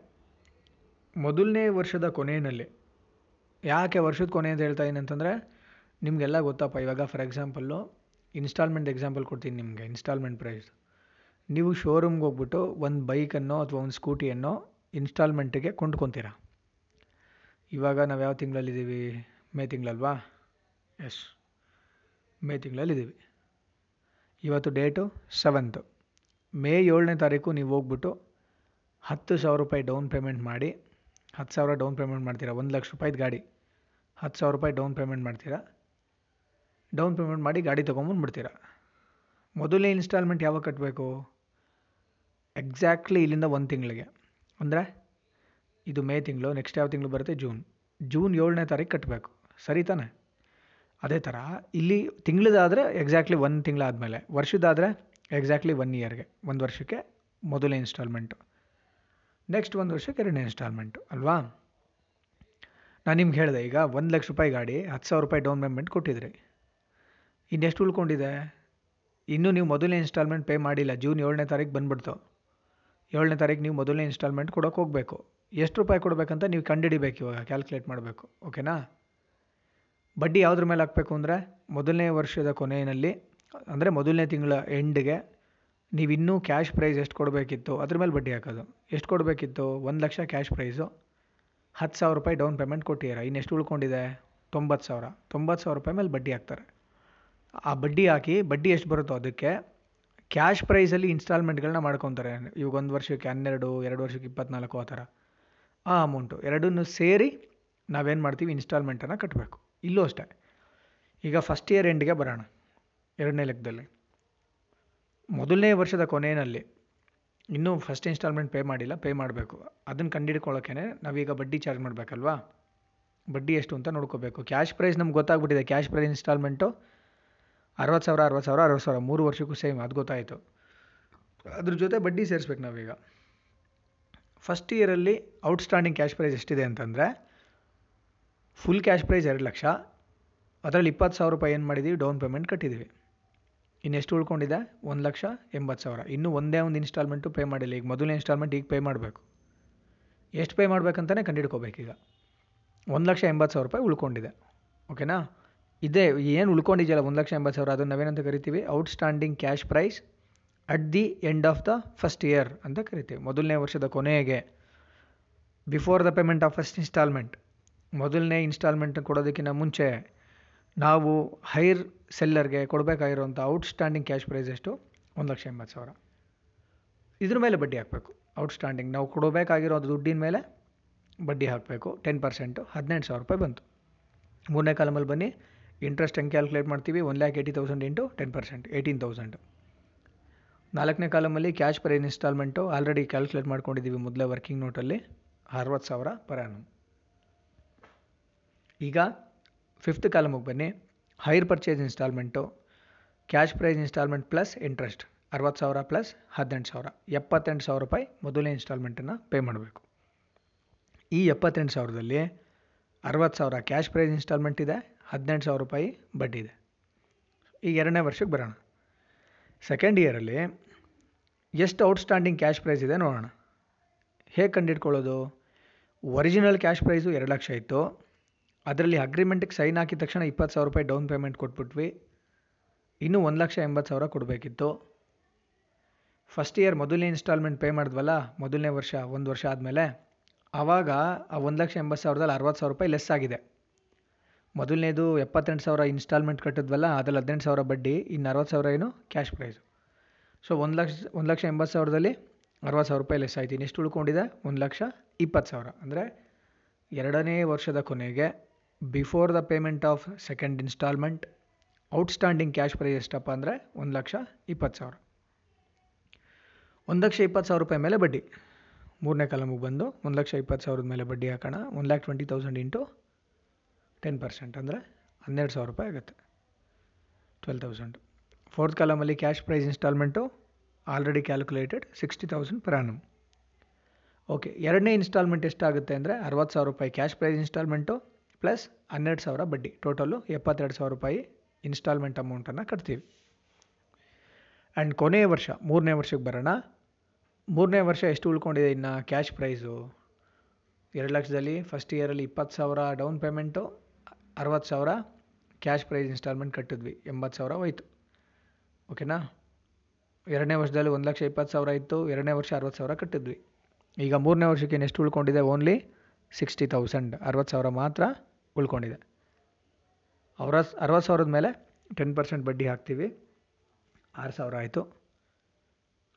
ಮೊದಲನೇ ವರ್ಷದ ಕೊನೆಯಲ್ಲಿ ಯಾಕೆ ವರ್ಷದ ಕೊನೆ ಅಂತ ಹೇಳ್ತಾ ಇದ್ದೀನಿ ಅಂತಂದರೆ, ನಿಮಗೆಲ್ಲ ಗೊತ್ತಪ್ಪ, ಇವಾಗ ಫಾರ್ ಎಕ್ಸಾಂಪಲ್ಲು ಇನ್ಸ್ಟಾಲ್ಮೆಂಟ್ ಎಕ್ಸಾಂಪಲ್ ಕೊಡ್ತೀನಿ ನಿಮಗೆ ಇನ್ಸ್ಟಾಲ್ಮೆಂಟ್ ಪ್ರೈಸ್ ನೀವು ಶೋರೂಮ್ಗೆ ಹೋಗ್ಬಿಟ್ಟು ಒಂದು ಬೈಕನ್ನೋ ಅಥವಾ ಒಂದು ಸ್ಕೂಟಿಯನ್ನು ಇನ್ಸ್ಟಾಲ್ಮೆಂಟಿಗೆ ಕೊಂಡ್ಕೊತೀರ? ಇವಾಗ ನಾವು ಯಾವ ತಿಂಗಳಲ್ಲಿದ್ದೀವಿ ಮೇ ತಿಂಗಳಲ್ವಾ? ಎಸ್ ಮೇ ತಿಂಗಳಲ್ಲಿದ್ದೀವಿ ಇವತ್ತು ಡೇಟು ಸೆವೆಂತು ಮೇ ಏಳನೇ ತಾರೀಕು ನೀವು ಹೋಗ್ಬಿಟ್ಟು ಹತ್ತು ಸಾವಿರ ರೂಪಾಯಿ ಡೌನ್ ಪೇಮೆಂಟ್ ಮಾಡಿ, ಹತ್ತು ಸಾವಿರ ಡೌನ್ ಪೇಮೆಂಟ್ ಮಾಡ್ತೀರಾ, ಒಂದು ಲಕ್ಷ ರೂಪಾಯಿದು ಗಾಡಿ. ಹತ್ತು ಸಾವಿರ ರೂಪಾಯಿ ಡೌನ್ ಪೇಮೆಂಟ್ ಮಾಡ್ತೀರಾ? ಡೌನ್ ಪೇಮೆಂಟ್ ಮಾಡಿ ಗಾಡಿ ತೊಗೊಂಬಂದ್ಬಿಡ್ತೀರಾ ಮೊದಲೇ ಇನ್ಸ್ಟಾಲ್ಮೆಂಟ್ ಯಾವಾಗ ಕಟ್ಟಬೇಕು ಎಕ್ಸಾಕ್ಟ್ಲಿ ಇಲ್ಲಿಂದ ಒಂದು ತಿಂಗಳಿಗೆ. ಅಂದರೆ ಇದು ಮೇ ತಿಂಗಳು, ನೆಕ್ಸ್ಟ್ ಯಾವ ತಿಂಗಳು ಬರುತ್ತೆ? ಜೂನ್. ಜೂನ್ ಏಳನೇ ತಾರೀಕು ಕಟ್ಟಬೇಕು ಸರಿ ತಾನೆ? ಅದೇ ಥರ ಇಲ್ಲಿ ತಿಂಗಳದಾದರೆ ಎಕ್ಸಾಕ್ಟ್ಲಿ ಒಂದು ತಿಂಗಳಾದಮೇಲೆ. ವರ್ಷದಾದರೆ ಎಕ್ಸಾಕ್ಟ್ಲಿ ಒನ್ ಇಯರ್ಗೆ ಒಂದು ವರ್ಷಕ್ಕೆ ಮೊದಲೇ ಇನ್ಸ್ಟಾಲ್ಮೆಂಟು. ನೆಕ್ಸ್ಟ್ ಒಂದು ವರ್ಷಕ್ಕೆ ಎರಡನೇ ಇನ್ಸ್ಟಾಲ್ಮೆಂಟು. ಅಲ್ವಾ? ನಾನು ನಿಮ್ಗೆ ಹೇಳಿದೆ, ಈಗ ಒಂದು ಲಕ್ಷ ರೂಪಾಯಿ ಗಾಡಿ, ಹತ್ತು ಸಾವಿರ ರೂಪಾಯಿ ಡೌನ್ ಪೇಮೆಂಟ್ ಕೊಟ್ಟಿದ್ರಿ. ಇನ್ನೆಷ್ಟು ಉಳ್ಕೊಂಡಿದೆ? ಇನ್ನೂ ನೀವು ಮೊದಲನೇ ಇನ್ಸ್ಟಾಲ್ಮೆಂಟ್ ಪೇ ಮಾಡಿಲ್ಲ ಜೂನ್ ಏಳನೇ ತಾರೀಕು ಬಂದ್ಬಿಡ್ತು. ಏಳನೇ ತಾರೀಕು ನೀವು ಮೊದಲನೇ ಇನ್ಸ್ಟಾಲ್ಮೆಂಟ್ ಕೊಡೋಕೆ ಹೋಗಬೇಕು. ಎಷ್ಟು ರೂಪಾಯಿ ಕೊಡಬೇಕಂತ ನೀವು ಕಂಡುಹಿಡಿಬೇಕು ಇವಾಗ ಕ್ಯಾಲ್ಕುಲೇಟ್ ಮಾಡಬೇಕು ಓಕೆನಾ ಬಡ್ಡಿ ಯಾವುದ್ರ ಮೇಲೆ ಹಾಕಬೇಕು ಅಂದರೆ, ಮೊದಲನೇ ವರ್ಷದ ಕೊನೆಯಲ್ಲಿ, ಅಂದರೆ ಮೊದಲನೇ ತಿಂಗಳ ಎಂಡ್ಗೆ ನೀವು ಇನ್ನೂ ಕ್ಯಾಶ್ ಪ್ರೈಸ್ ಎಷ್ಟು ಕೊಡಬೇಕಿತ್ತು, ಅದ್ರ ಮೇಲೆ ಬಡ್ಡಿ ಹಾಕೋದು. ಎಷ್ಟು ಕೊಡಬೇಕಿತ್ತು? ಒಂದು ಲಕ್ಷ ಕ್ಯಾಶ್ ಪ್ರೈಸು ಹತ್ತು ಸಾವಿರ ರೂಪಾಯಿ ಡೌನ್ ಪೇಮೆಂಟ್ ಕೊಟ್ಟಿದ್ದೀರ? ಇನ್ನೆಷ್ಟು ಉಳ್ಕೊಂಡಿದೆ? ತೊಂಬತ್ತು ಸಾವಿರ. ತೊಂಬತ್ತು ಸಾವಿರ ರೂಪಾಯಿ ಮೇಲೆ ಬಡ್ಡಿ ಹಾಕ್ತಾರೆ. ಆ ಬಡ್ಡಿ ಹಾಕಿ, ಬಡ್ಡಿ ಎಷ್ಟು ಬರುತ್ತೋ ಅದಕ್ಕೆ ಕ್ಯಾಶ್ ಪ್ರೈಸಲ್ಲಿ ಇನ್ಸ್ಟಾಲ್ಮೆಂಟ್ಗಳನ್ನ ಮಾಡ್ಕೊತಾರೆ. ಇವಾಗ ಒಂದು ವರ್ಷಕ್ಕೆ ಹನ್ನೆರಡು, ಎರಡು ವರ್ಷಕ್ಕೆ ಇಪ್ಪತ್ನಾಲ್ಕು ಆ ಥರ. ಆ ಅಮೌಂಟು ಎರಡನ್ನೂ ಸೇರಿ ನಾವೇನು ಮಾಡ್ತೀವಿ? ಇನ್ಸ್ಟಾಲ್ಮೆಂಟನ್ನು ಕಟ್ಟಬೇಕು ಇಲ್ಲೂ ಅಷ್ಟೇ. ಈಗ ಫಸ್ಟ್ ಇಯರ್ ಎಂಡ್ಗೆ ಬರೋಣ. ಎರಡನೇ ಲೆಕ್ಕದಲ್ಲಿ. ಮೊದಲನೇ ವರ್ಷದ ಕೊನೆಯಲ್ಲಿ ಇನ್ನೂ ಫಸ್ಟ್ ಇನ್ಸ್ಟಾಲ್ಮೆಂಟ್ ಪೇ ಮಾಡಿಲ್ಲ ಪೇ ಮಾಡಬೇಕು. ಅದನ್ನು ಕಂಡಿಡ್ಕೊಳ್ಳೋಕ್ಕೇ ನಾವೀಗ ಬಡ್ಡಿ ಚಾರ್ಜ್ ಮಾಡಬೇಕಲ್ವಾ? ಬಡ್ಡಿ ಎಷ್ಟು ಅಂತ ನೋಡ್ಕೋಬೇಕು. ಕ್ಯಾಶ್ ಪ್ರೈಸ್ ನಮ್ಗೆ ಗೊತ್ತಾಗ್ಬಿಟ್ಟಿದೆ. ಕ್ಯಾಶ್ ಪ್ರೈಸ್ ಇನ್ಸ್ಟಾಲ್ಮೆಂಟು ಅರವತ್ತು ಸಾವಿರ ಅರವತ್ತು ಸಾವಿರ ಅರವತ್ತು ಸಾವಿರ. ಮೂರು ವರ್ಷಕ್ಕೂ ಸೇಮ್ ಅದು ಗೊತ್ತಾಯಿತು. ಅದ್ರ ಜೊತೆ ಬಡ್ಡಿ ಸೇರಿಸ್ಬೇಕು ನಾವೀಗ. ಫಸ್ಟ್ ಇಯರಲ್ಲಿ ಔಟ್ಸ್ಟ್ಯಾಂಡಿಂಗ್ ಕ್ಯಾಶ್ ಪ್ರೈಸ್ ಎಷ್ಟಿದೆ ಅಂತಂದರೆ ಫುಲ್ ಕ್ಯಾಶ್ ಪ್ರೈಸ್ ಎರಡು ಲಕ್ಷ. ಅದರಲ್ಲಿ ಇಪ್ಪತ್ತು ಸಾವಿರ ರೂಪಾಯಿ ಏನು ಮಾಡಿದ್ದೀವಿ ಡೌನ್ ಪೇಮೆಂಟ್ ಕಟ್ಟಿದ್ದೀವಿ ಇನ್ನು ಎಷ್ಟು ಉಳ್ಕೊಂಡಿದೆ? ಒಂದು ಲಕ್ಷ ಎಂಬತ್ತು ಸಾವಿರ. ಇನ್ನೂ ಒಂದೇ ಒಂದು ಇನ್ಸ್ಟಾಲ್ಮೆಂಟು ಪೇ ಮಾಡಿಲ್ಲ. ಈಗ ಮೊದಲನೇ ಇನ್ಸ್ಟಾಲ್ಮೆಂಟ್ ಈಗ ಪೇ ಮಾಡಬೇಕು. ಎಷ್ಟು ಪೇ ಮಾಡಬೇಕಂತಲೇ ಕಂಡುಹಿಡ್ಕೋಬೇಕೀಗ ಒಂದು ಲಕ್ಷ ಎಂಬತ್ತು ಸಾವಿರ ರೂಪಾಯಿ ಉಳ್ಕೊಂಡಿದೆ. ಓಕೆನಾ? ಇದೇ, ಏನು ಉಳ್ಕೊಂಡಿದೆಯಲ್ಲ ಒಂದು ಲಕ್ಷ ಎಂಬತ್ತು ಸಾವಿರ, ಅದನ್ನು ನಾವೇನಂತ ಕರಿತೀವಿ? Outstanding cash price at the end of the first year ಅಂತ ಕರಿತೀವಿ. ಮೊದಲನೇ ವರ್ಷದ ಕೊನೆಗೆ. Before the payment of first installment ಮೊದಲನೇ ಇನ್ಸ್ಟಾಲ್ಮೆಂಟ್ ಕೊಡೋದಕ್ಕಿಂತ ಮುಂಚೆ ನಾವು ಹೈರ್ ಸೆಲ್ಲರ್ಗೆ ಕೊಡಬೇಕಾಗಿರುವಂಥ ಔಟ್ಸ್ಟ್ಯಾಂಡಿಂಗ್ ಕ್ಯಾಶ್ ಪ್ರೈಸ್ ಎಷ್ಟು? ಒಂದು ಲಕ್ಷ ಎಂಬತ್ತು ಸಾವಿರ. ಇದ್ರ ಮೇಲೆ ಬಡ್ಡಿ ಹಾಕಬೇಕು. ಔಟ್ಸ್ಟ್ಯಾಂಡಿಂಗ್ ನಾವು ಕೊಡಬೇಕಾಗಿರೋ ದುಡ್ಡಿನ ಮೇಲೆ ಬಡ್ಡಿ ಹಾಕಬೇಕು. ಟೆನ್ ಪರ್ಸೆಂಟು ಹದಿನೆಂಟು ಸಾವಿರ ರೂಪಾಯಿ ಬಂತು. ಮೂರನೇ ಕಾಲಮಲ್ಲಿ ಬನ್ನಿ. ಇಂಟ್ರೆಸ್ಟ್ ಹೆಂಗೆ ಕ್ಯಾಲ್ಕುಲೇಟ್ ಮಾಡ್ತೀವಿ? One lakh eighty thousand into ten percent eighteen thousand ನಾಲ್ಕನೇ ಕಾಲಮಲ್ಲಿ cash per instalment already calculate ಮಾಡ್ಕೊಂಡಿದ್ದೀವಿ ಮೊದಲೇ ವರ್ಕಿಂಗ್ ನೋಟಲ್ಲಿ ಅರವತ್ತು ಸಾವಿರ ಪರ್ ಆ್ಯನಮ್ ಈಗ ಫಿಫ್ತ್ ಕಾಲಮಿಗೆ ಬನ್ನಿ. Hire purchase installment cash price installment plus interest ಅರವತ್ತು ಸಾವಿರ ಪ್ಲಸ್ ಹದಿನೆಂಟು ಸಾವಿರ, ಎಪ್ಪತ್ತೆಂಟು ಸಾವಿರ ರೂಪಾಯಿ ಮೊದಲನೇ ಇನ್ಸ್ಟಾಲ್ಮೆಂಟನ್ನು ಪೇ ಮಾಡಬೇಕು. ಈ ಎಪ್ಪತ್ತೆಂಟು ಸಾವಿರದಲ್ಲಿ ಅರವತ್ತು ಸಾವಿರ ಕ್ಯಾಶ್ ಪ್ರೈಸ್ ಇನ್ಸ್ಟಾಲ್ಮೆಂಟ್ ಇದೆ, ಹದಿನೆಂಟು ಸಾವಿರ ರೂಪಾಯಿ ಬಡ್ಡಿ ಇದೆ. ಈಗ ಎರಡನೇ ವರ್ಷಕ್ಕೆ ಬರೋಣ. ಸೆಕೆಂಡ್ ಇಯರಲ್ಲಿ ಎಷ್ಟು ಔಟ್ಸ್ಟ್ಯಾಂಡಿಂಗ್ ಕ್ಯಾಶ್ ಪ್ರೈಸ್ ಇದೆ ನೋಡೋಣ. ಹೇಗೆ ಕಂಡಿಡ್ಕೊಳ್ಳೋದು ಒರಿಜಿನಲ್ ಕ್ಯಾಶ್ ಪ್ರೈಸು ಎರಡು ಲಕ್ಷ ಇತ್ತು. ಅದರಲ್ಲಿ ಅಗ್ರಿಮೆಂಟಿಗೆ ಸೈನ್ ಹಾಕಿದ ತಕ್ಷಣ ಇಪ್ಪತ್ತು ಸಾವಿರ ರೂಪಾಯಿ ಡೌನ್ ಪೇಮೆಂಟ್ ಕೊಟ್ಬಿಟ್ವಿ. ಇನ್ನೂ ಒಂದು ಲಕ್ಷ ಎಂಬತ್ತು ಸಾವಿರ ಕೊಡಬೇಕಿತ್ತು. ಫಸ್ಟ್ ಇಯರ್ ಮೊದಲನೇ ಇನ್ಸ್ಟಾಲ್ಮೆಂಟ್ ಪೇ ಮಾಡಿದ್ವಲ್ಲ, ಮೊದಲನೇ ವರ್ಷ, ಒಂದು ವರ್ಷ ಆದಮೇಲೆ, ಆವಾಗ ಆ ಒಂದು ಲಕ್ಷ ಎಂಬತ್ತು ಸಾವಿರದಲ್ಲಿ ಅರವತ್ತು ಸಾವಿರ ರೂಪಾಯಿ ಲೆಸ್ ಆಗಿದೆ. ಮೊದಲನೇದು ಎಪ್ಪತ್ತೆಂಟು ಸಾವಿರ ಇನ್ಸ್ಟಾಲ್ಮೆಂಟ್ ಕಟ್ಟಿದ್ವಲ್ಲ, ಅದರಲ್ಲಿ ಹದಿನೆಂಟು ಸಾವಿರ ಬಡ್ಡಿ, ಇನ್ನು ಅರವತ್ತು ಸಾವಿರ ಏನು ಕ್ಯಾಶ್ ಪ್ರೈಸು ಸೊ ಒಂದು ಲಕ್ಷ ಒಂದು ಲಕ್ಷ ಎಂಬತ್ತು ಸಾವಿರದಲ್ಲಿ ಅರವತ್ತು ಸಾವಿರ ರೂಪಾಯಿ ಲೆಸ್ ಆಯ್ತು. ಇನ್ನೆಷ್ಟು ಉಳ್ಕೊಂಡಿದೆ? ಒಂದು ಲಕ್ಷ ಇಪ್ಪತ್ತು ಸಾವಿರ. ಅಂದರೆ ಎರಡನೇ ವರ್ಷದ ಕೊನೆಗೆ before the payment of second installment outstanding cash price ಎಷ್ಟಪ್ಪ ಅಂದರೆ ಒಂದು ಲಕ್ಷ ಇಪ್ಪತ್ತು ಸಾವಿರ. ಒಂದು ಲಕ್ಷ ಇಪ್ಪತ್ತು ಸಾವಿರ ರೂಪಾಯಿ ಮೇಲೆ ಬಡ್ಡಿ. ಮೂರನೇ ಕಾಲಮಿಗೆ ಬಂದು ಒಂದು ಲಕ್ಷ ಇಪ್ಪತ್ತು ಸಾವಿರದ ಮೇಲೆ ಬಡ್ಡಿ ಹಾಕೋಣ. One lakh twenty thousand into ten percent ಅಂದರೆ ಹನ್ನೆರಡು ಸಾವಿರ ರೂಪಾಯಿ ಆಗುತ್ತೆ. Twelve thousand fourth ಕಾಲಮಲ್ಲಿ cash price installment already calculated sixty thousand per annum okay ಎರಡನೇ ಇನ್ಸ್ಟಾಲ್ಮೆಂಟ್ ಎಷ್ಟಾಗುತ್ತೆ ಅಂದರೆ ಅರವತ್ತು ಸಾವಿರ ರೂಪಾಯಿ ಕ್ಯಾಶ್ ಪ್ರೈಸ್ ಇನ್ಸ್ಟಾಲ್ಮೆಂಟು ಪ್ಲಸ್ ಹನ್ನೆರಡು ಸಾವಿರ ಬಡ್ಡಿ. ಟೋಟಲು ಎಪ್ಪತ್ತೆರಡು ಸಾವಿರ ರೂಪಾಯಿ ಇನ್ಸ್ಟಾಲ್ಮೆಂಟ್ ಅಮೌಂಟನ್ನು ಕಟ್ತೀವಿ. ಆ್ಯಂಡ್ ಕೊನೆಯ ವರ್ಷ, ಮೂರನೇ ವರ್ಷಕ್ಕೆ ಬರೋಣ. ಮೂರನೇ ವರ್ಷ ಎಷ್ಟು ಉಳ್ಕೊಂಡಿದೆ ಇನ್ನು ಕ್ಯಾಶ್ ಪ್ರೈಸು ಎರಡು ಲಕ್ಷದಲ್ಲಿ ಫಸ್ಟ್ ಇಯರಲ್ಲಿ ಇಪ್ಪತ್ತು ಸಾವಿರ ಡೌನ್ ಪೇಮೆಂಟು ಅರವತ್ತು ಸಾವಿರ ಕ್ಯಾಶ್ ಪ್ರೈಸ್ ಇನ್ಸ್ಟಾಲ್ಮೆಂಟ್ ಕಟ್ಟಿದ್ವಿ. ಎಂಬತ್ತು ಸಾವಿರ ಹೋಯ್ತು. ಓಕೆನಾ ಎರಡನೇ ವರ್ಷದಲ್ಲಿ ಒಂದು ಲಕ್ಷ ಇಪ್ಪತ್ತು ಸಾವಿರ ಇತ್ತು. ಎರಡನೇ ವರ್ಷ ಅರವತ್ತು ಸಾವಿರ ಕಟ್ಟಿದ್ವಿ. ಈಗ ಮೂರನೇ ವರ್ಷಕ್ಕೆ ಎಷ್ಟು ಉಳ್ಕೊಂಡಿದೆ? ಓನ್ಲಿ ಸಿಕ್ಸ್ಟಿ ತೌಸಂಡ್ ಅರವತ್ತು ಸಾವಿರ ಮಾತ್ರ ಉಳ್ಕೊಂಡಿದೆ. ಅವರ ಅರವತ್ತು ಸಾವಿರದ ಮೇಲೆ ಟೆನ್ ಪರ್ಸೆಂಟ್ ಬಡ್ಡಿ ಹಾಕ್ತೀವಿ. ಆರು ಸಾವಿರ ಆಯಿತು.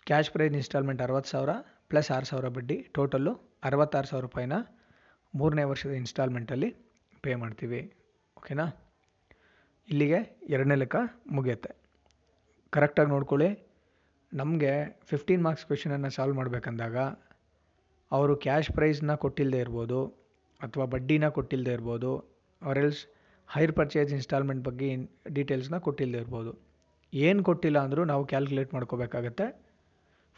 ಕ್ಯಾಶ್ ಪ್ರೈಸ್ ಇನ್ಸ್ಟಾಲ್ಮೆಂಟ್ ಅರವತ್ತು ಸಾವಿರ ಪ್ಲಸ್ ಆರು ಸಾವಿರ ಬಡ್ಡಿ ಟೋಟಲ್ಲು ಅರವತ್ತಾರು ಸಾವಿರ ರೂಪಾಯಿನ ಮೂರನೇ ವರ್ಷದ ಇನ್ಸ್ಟಾಲ್ಮೆಂಟಲ್ಲಿ ಪೇ ಮಾಡ್ತೀವಿ. ಓಕೆನಾ ಇಲ್ಲಿಗೆ ಎರಡನೇ ಲೆಕ್ಕ ಮುಗಿಯುತ್ತೆ. ಕರೆಕ್ಟಾಗಿ ನೋಡ್ಕೊಳ್ಳಿ. ನಮಗೆ ಫಿಫ್ಟೀನ್ ಮಾರ್ಕ್ಸ್ ಕ್ವೆಶನನ್ನು ಸಾಲ್ವ್ ಮಾಡಬೇಕಂದಾಗ, ಅವರು ಕ್ಯಾಶ್ ಪ್ರೈಸ್ನ ಕೊಟ್ಟಿಲ್ಲದೆ ಇರ್ಬೋದು. ಅಥವಾ ಬಡ್ಡಿನ ಕೊಟ್ಟಿಲ್ಲದೆ ಇರ್ಬೋದು ಆರೆಲ್ಸ್ ಹೈರ್ ಪರ್ಚೇಸ್ ಇನ್ಸ್ಟಾಲ್ಮೆಂಟ್ ಬಗ್ಗೆ ಡೀಟೇಲ್ಸ್ನ ಕೊಟ್ಟಿಲ್ಲದೆ ಇರ್ಬೋದು. ಏನು ಕೊಟ್ಟಿಲ್ಲ ಅಂದರೂ ನಾವು ಕ್ಯಾಲ್ಕುಲೇಟ್ ಮಾಡ್ಕೋಬೇಕಾಗತ್ತೆ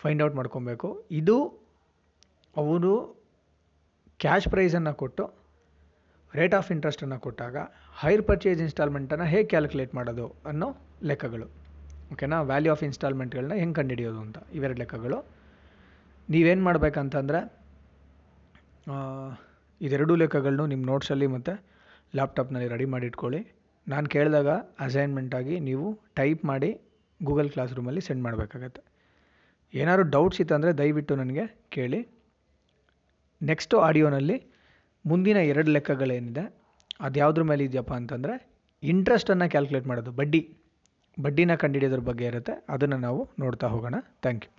ಫೈಂಡ್ ಔಟ್ ಮಾಡ್ಕೊಬೇಕು. ಇದು ಅವರು ಕ್ಯಾಶ್ ಪ್ರೈಸನ್ನು ಕೊಟ್ಟು ರೇಟ್ ಆಫ್ ಇಂಟ್ರೆಸ್ಟನ್ನು ಕೊಟ್ಟಾಗ ಹೈರ್ ಪರ್ಚೇಸ್ ಇನ್ಸ್ಟಾಲ್ಮೆಂಟನ್ನು ಹೇಗೆ ಕ್ಯಾಲ್ಕುಲೇಟ್ ಮಾಡೋದು ಅನ್ನೋ ಲೆಕ್ಕಗಳು. ಓಕೆನಾ ವ್ಯಾಲ್ಯೂ ಆಫ್ ಇನ್ಸ್ಟಾಲ್ಮೆಂಟ್ಗಳನ್ನ ಹೆಂಗೆ ಕಂಡುಹಿಡಿಯೋದು ಅಂತ ಇವೆರಡು ಲೆಕ್ಕಗಳು. ನೀವೇನು ಮಾಡಬೇಕಂತಂದರೆ ಇದೆರಡೂ ಲೆಕ್ಕಗಳನ್ನು ನಿಮ್ಮ ನೋಟ್ಸಲ್ಲಿ ಮತ್ತು ಲ್ಯಾಪ್ಟಾಪ್ನಲ್ಲಿ ರೆಡಿ ಮಾಡಿ ಇಟ್ಕೊಳ್ಳಿ ನಾನು ಕೇಳಿದಾಗ ಅಸೈನ್ಮೆಂಟಾಗಿ ನೀವು ಟೈಪ್ ಮಾಡಿ ಗೂಗಲ್ ಕ್ಲಾಸ್ ರೂಮಲ್ಲಿ ಸೆಂಡ್ ಮಾಡಬೇಕಾಗತ್ತೆ. ಏನಾದ್ರು ಡೌಟ್ಸ್ ಇತ್ತಂದರೆ ದಯವಿಟ್ಟು ನನಗೆ ಕೇಳಿ. ನೆಕ್ಸ್ಟು ಆಡಿಯೋನಲ್ಲಿ ಮುಂದಿನ ಎರಡು ಲೆಕ್ಕಗಳೇನಿದೆ ಅದು ಯಾವುದ್ರ ಮೇಲೆ ಇದೆಯಪ್ಪ ಅಂತಂದರೆ ಇಂಟ್ರೆಸ್ಟನ್ನು ಕ್ಯಾಲ್ಕುಲೇಟ್ ಮಾಡೋದು, ಬಡ್ಡಿ. ಬಡ್ಡಿನ ಕಂಡುಹಿಡಿಯೋದ್ರ ಬಗ್ಗೆ ಇರುತ್ತೆ, ಅದನ್ನು ನಾವು ನೋಡ್ತಾ ಹೋಗೋಣ. Thank you